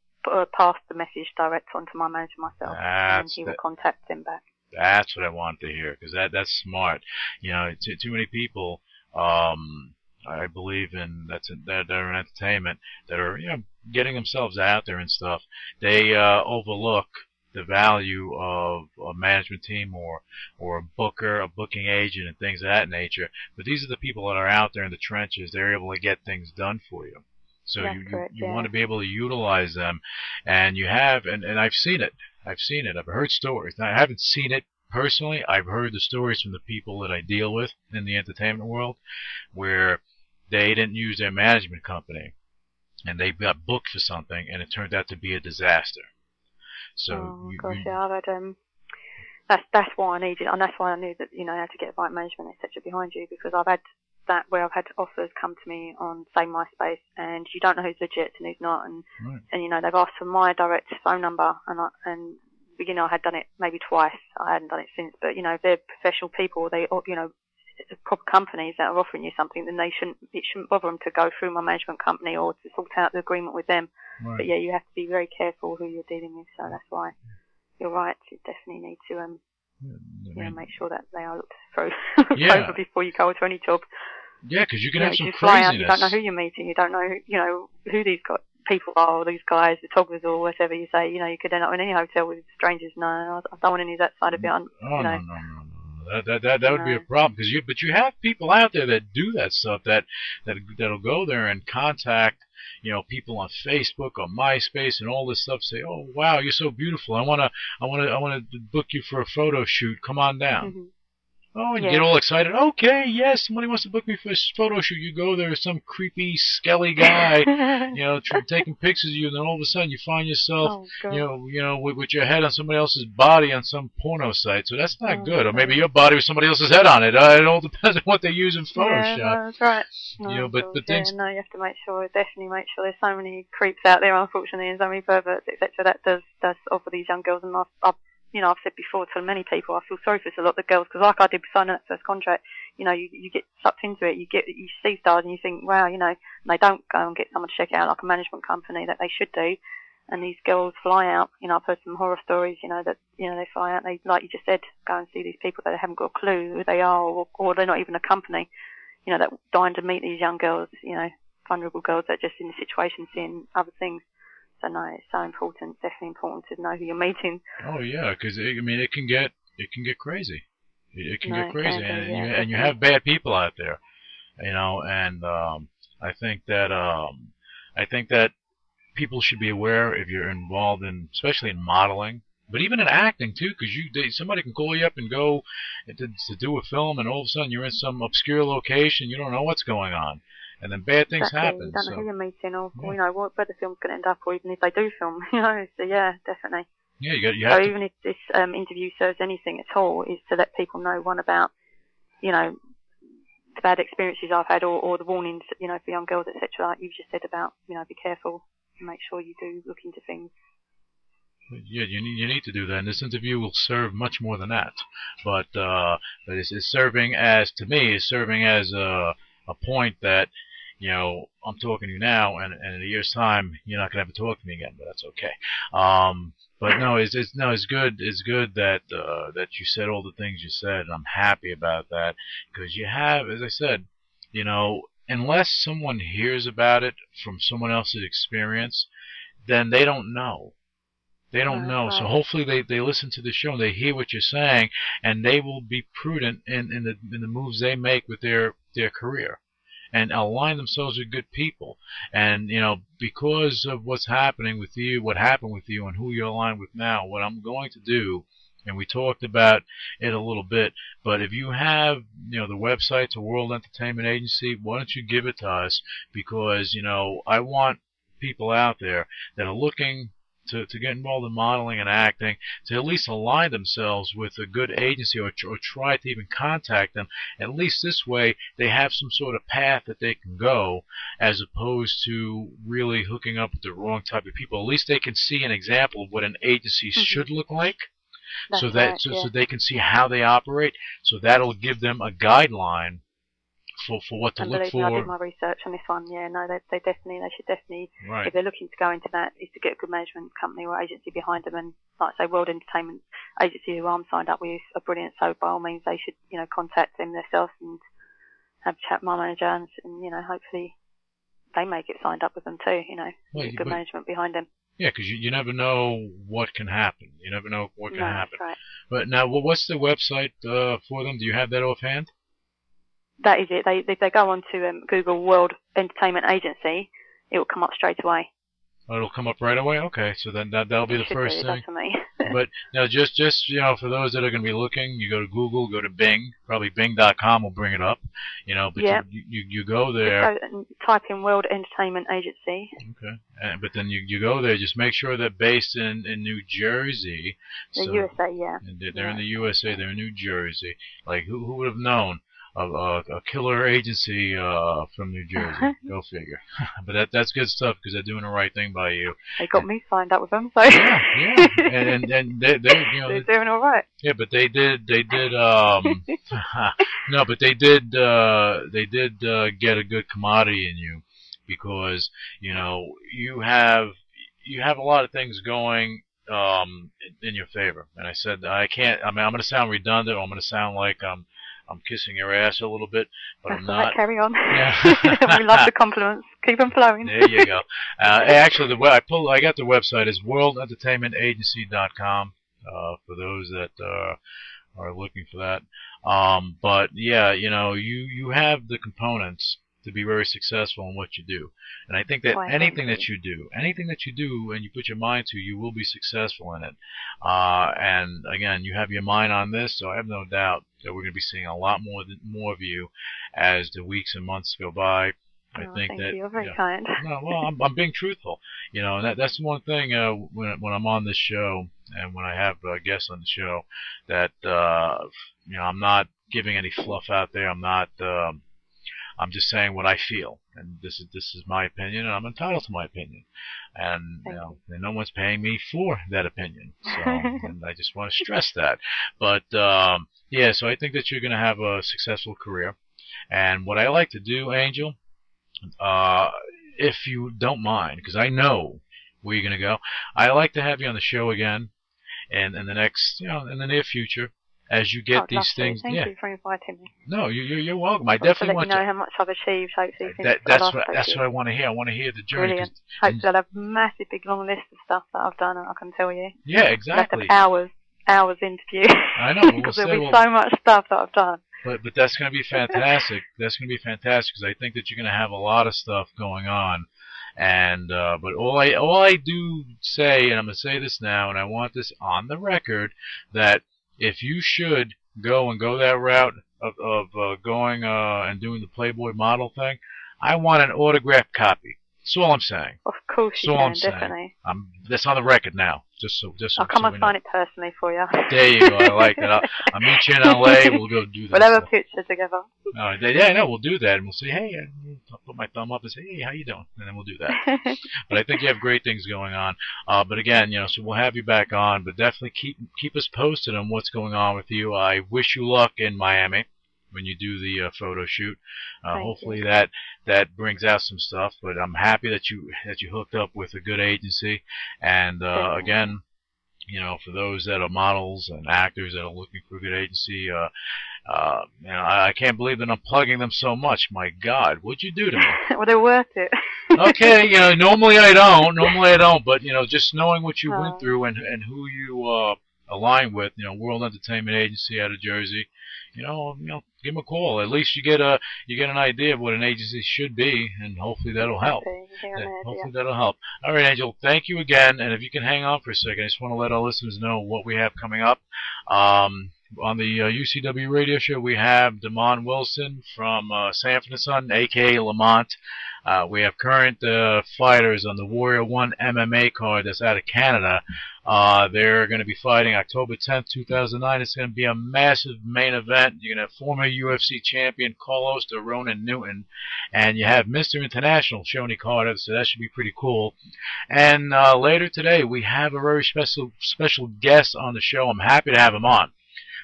pass the message direct on to my manager myself, and he will contact them back. That's what I want to hear because that that's smart. You know, too, too many people. Um, I believe in that's that that are in entertainment that are you know getting themselves out there and stuff. They uh, overlook the value of a management team or or a booker, a booking agent, and things of that nature. But these are the people that are out there in the trenches. They're able to get things done for you. So That's you you, correct, you yeah. want to be able to utilize them, and you have and and I've seen it. I've seen it. I've heard stories. Now, I haven't seen it personally. I've heard the stories from the people that I deal with in the entertainment world, where they didn't use their management company and they got booked for something, and it turned out to be a disaster. So oh you, gosh, you- yeah, I've had um. That's that's why I needed, and that's why I knew that you know how to get right management etc. behind you because I've had that where I've had offers come to me on say MySpace, and you don't know who's legit and who's not, and Right. and you know they've asked for my direct phone number, and I, and you know I had done it maybe twice. I hadn't done it since, but you know if they're professional people, they you know proper companies that are offering you something, then they shouldn't it shouldn't bother them to go through my management company or to sort out the agreement with them. right. But yeah, you have to be very careful who you're dealing with. So that's why you're right. You definitely need to um I you know make sure that they are looked through Yeah. over before you go to any job. Yeah, because you can you have know, some fly out, you don't know who you're meeting. You don't know who, you know who these got people are, or these guys, photographers, or whatever you say. You know, you could end up in any hotel with strangers. No, I don't want any of that side of it. Oh you no, know. no, no, no. That that that, that would be a problem because you but you have people out there that do that stuff that that that'll go there and contact you know people on Facebook or MySpace and all this stuff. Say, oh wow, you're so beautiful. I wanna I wanna I wanna book you for a photo shoot. Come on down. Mhm. Oh, and you Yeah. get all excited. Okay, yes, somebody wants to book me for a photo shoot. You go there, some creepy, skelly guy, you know, taking pictures of you, and then all of a sudden you find yourself oh you know, you know, with, with your head on somebody else's body on some porno site. So that's not Oh, good. Or maybe your body with somebody else's head on it. Uh, it all depends on what they use in Yeah, Photoshop. no, that's right. No, You know, but- but course, yeah, things- no, you have to make sure, definitely make sure. There's so many creeps out there, unfortunately, and so many perverts, etc. That does does offer these young girls, and I've, I've you know, I've said before to many people, I feel sorry for a lot of the girls because, like I did signing that first contract, you know, you you get sucked into it, you get you see stars, and you think, wow, you know, and they don't go and get someone to check it out like a management company that they should do. And these girls fly out, you know, I've heard some horror stories, you know, that, you know, they fly out, they, like you just said, go and see these people that they haven't got a clue who they are or, or they're not even a company you know, that dying to meet these young girls, you know, vulnerable girls that are just in the situation seeing other things. So no, it's so important, definitely important to know who you're meeting. Oh yeah, because I mean, it can get it can get crazy. It, it can No, get crazy, can and yeah, you and you have bad people out there, you know. And um, I think that um, I think that people should be aware if you're involved in, especially in modeling, but even in acting too, because you they, somebody can call you up and go to, to do a film, and all of a sudden you're in some obscure location, you don't know what's going on, and then bad things happen. You don't know so who you're meeting or, Yeah. you know, what, where the film's going to end up or even if they do film, you know. So yeah, definitely. yeah, you got you So have to, even if this um, interview serves anything at all, is to let people know one about, you know, the bad experiences I've had or, or the warnings, you know, for young girls, etc. Like you've just said about, you know, be careful and make sure you do look into things. Yeah, you need you need to do that. And this interview will serve much more than that. But uh, but it's, it's serving as to me is serving as a a point that you know I'm talking to you now, and, and in a year's time you're not gonna have to talk to me again. But that's okay. Um, but no, it's, it's no, it's good. It's good that uh, that you said all the things you said, and I'm happy about that because you have, as I said, you know, unless someone hears about it from someone else's experience, then they don't know. They don't know. So hopefully they, they listen to the show and they hear what you're saying and they will be prudent in, in the in the moves they make with their their career and align themselves with good people. And you know, because of what's happening with you, what happened with you and who you're aligned with now, what I'm going to do and we talked about it a little bit, but if you have, you know, the website to World Entertainment Agency, why don't you give it to us? Because, you know, I want people out there that are looking to, to get involved in modeling and acting to at least align themselves with a good agency or, or try to even contact them. At least this way they have some sort of path that they can go as opposed to really hooking up with the wrong type of people. At least they can see an example of what an agency Mhm. should look like That's so that right, so, yeah. so they can see how they operate. So that'll give them a guideline for for what to and look me, I did my research on this one. Yeah, no, they, they definitely, they should definitely, Right. if they're looking to go into that, is to get a good management company or agency behind them. And like I say, World Entertainment Agency, who I'm signed up with, are brilliant. So by all means, they should, you know, contact them themselves and have a chat with my manager, and, and you know, hopefully they may get signed up with them too. You know, Well, with good but- management behind them. Yeah, because you, you never know what can happen. You never know what can no, happen. right. But now, wha- what's the website uh, for them? Do you have that offhand? That is it. They if they go on to um, Google World Entertainment Agency, it will come up straight away. Oh, it'll come up right away. Okay, so then that that'll be It the first thing. does for me. but now, just just you know, for those that are going to be looking, you go to Google, go to Bing, probably Bing.com will bring it up. You know, but Yeah. you, you you go there. Go and type in World Entertainment Agency. Okay. Uh, but then you you go there, just make sure they're based in in New Jersey. The So- USA, yeah. and they're, they're in the USA. They're in New Jersey. Like who who would have known of a, a killer agency uh, from New Jersey? Go figure. but that that's good stuff because they're doing the right thing by you. They got me signed up with them, so Yeah, yeah. And and, and they they you know they're doing all right. yeah, but they did they did um no, but they did uh they did uh, get a good commodity in you because you know you have you have a lot of things going um in, in your favor. And I said I can't. I mean I'm going to sound redundant. Or I'm going to sound like I'm I'm kissing your ass a little bit, but That's I'm all right, not. carry on. Yeah. we love the compliments. Keep them flowing. There you go. Uh, actually, the I pull I got the website is worldentertainmentagency.com uh, for those that uh, are looking for that. Um, but yeah, you know, you you have the components to be very successful in what you do, and I think that Why, anything thank that you do, anything that you do, and you put your mind to, you will be successful in it. Uh, and again, you have your mind on this, so I have no doubt that we're going to be seeing a lot more more of you as the weeks and months go by. I Oh, think thank that you. You're very yeah. kind. No, well, I'm, I'm being truthful. You know, and that, that's one thing uh, when when I'm on this show and when I have uh, guests on the show that uh, you know I'm not giving any fluff out there. I'm not. Um, I'm just saying what I feel, and this is this is my opinion, and I'm entitled to my opinion. And you know, and no one's paying me for that opinion, so and I just want to stress that. But um, yeah, so I think that you're going to have a successful career. And what I like to do, Angel, uh, if you don't mind, because I know where you're going to go, I like to have you on the show again, and in the next, you know, in the near future, as you get I'd these things. Thank yeah, you for inviting me. no, you, you're you're welcome. I to definitely let want you know to. how much I've achieved. Hopefully, That, that's what that's what I want to hear. I want to hear the journey. Brilliant. Hopefully, I'll have a massive, big, long list of stuff that I've done, and I can tell you. yeah, Like exactly. an hours, hours interview. I know. We'll Because there'll be well, so much stuff that I've done. But but that's going to be fantastic. that's going to be fantastic because I think that you're going to have a lot of stuff going on. And uh, but all I all I do say, and I'm going to say this now, and I want this on the record, that if you should go and go that route of of uh, going uh, and doing the Playboy model thing, I want an autographed copy. That's all I'm saying. Of course you So can, I'm saying. definitely. I'm that's on the record now. Just so just so, I'll come so and know. sign it personally for you. There you go. I like that. I'll, I'll meet you in LA. We'll go do that. We'll have a stuff. picture together. Uh, yeah, no, we'll do that, and we'll say, hey, I'll put my thumb up and say, hey, how you doing? And then we'll do that. But I think you have great things going on. Uh, but again, you know, so we'll have you back on, but definitely keep keep us posted on what's going on with you. I wish you luck in Miami when you do the uh, photo shoot. Uh, hopefully you. that that brings out some stuff. But I'm happy that you that you hooked up with a good agency. And uh, again, you know, for those that are models and actors that are looking for a good agency, uh, uh, you know, I, I can't believe that I'm plugging them so much. My God, what'd you do to me? well, they're worth it. okay, you know, normally I don't, normally I don't, but you know, just knowing what you Oh. went through and and who you uh, align with, you know, World Entertainment Agency out of Jersey, you know, you know, give them a call. At least you get a you get an idea of what an agency should be, and hopefully that'll help. Hopefully that'll help. All right, Angel. Thank you again. And if you can hang on for a second, I just want to let our listeners know what we have coming up. Um, on the uh, UCW radio show, we have Demond Wilson from uh, Sanford and Son, aka Lamont. Uh, we have current uh, fighters on the Warrior One MMA card that's out of Canada. Uh, they're going to be fighting October 10th, 2009. It's going to be a massive main event. You're going to have former UFC champion Carlos de Ronin Newton, and you have Mr. International Shonie Carter, so that should be pretty cool. And uh, later today, we have a very special special guest on the show. I'm happy to have him on.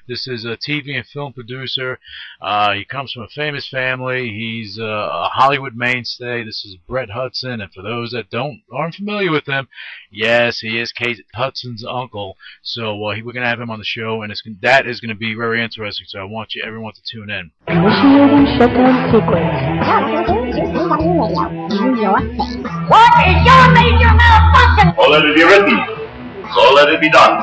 This is a TV and film producer. Uh, he comes from a famous family. He's uh, a Hollywood mainstay. This is Brett Hudson, and for those that don't aren't familiar with him, yes, he is Kate Hudson's uncle. So uh, he, we're gonna have him on the show, and it's that is gonna be very interesting. So I want you everyone to tune in. Initiating shutdown sequence. What is your major malfunction? So let it be written. So let it be done.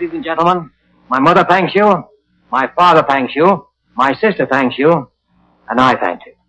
Ladies and gentlemen, my mother thanks you, my father thanks you, my sister thanks you, and I thank you.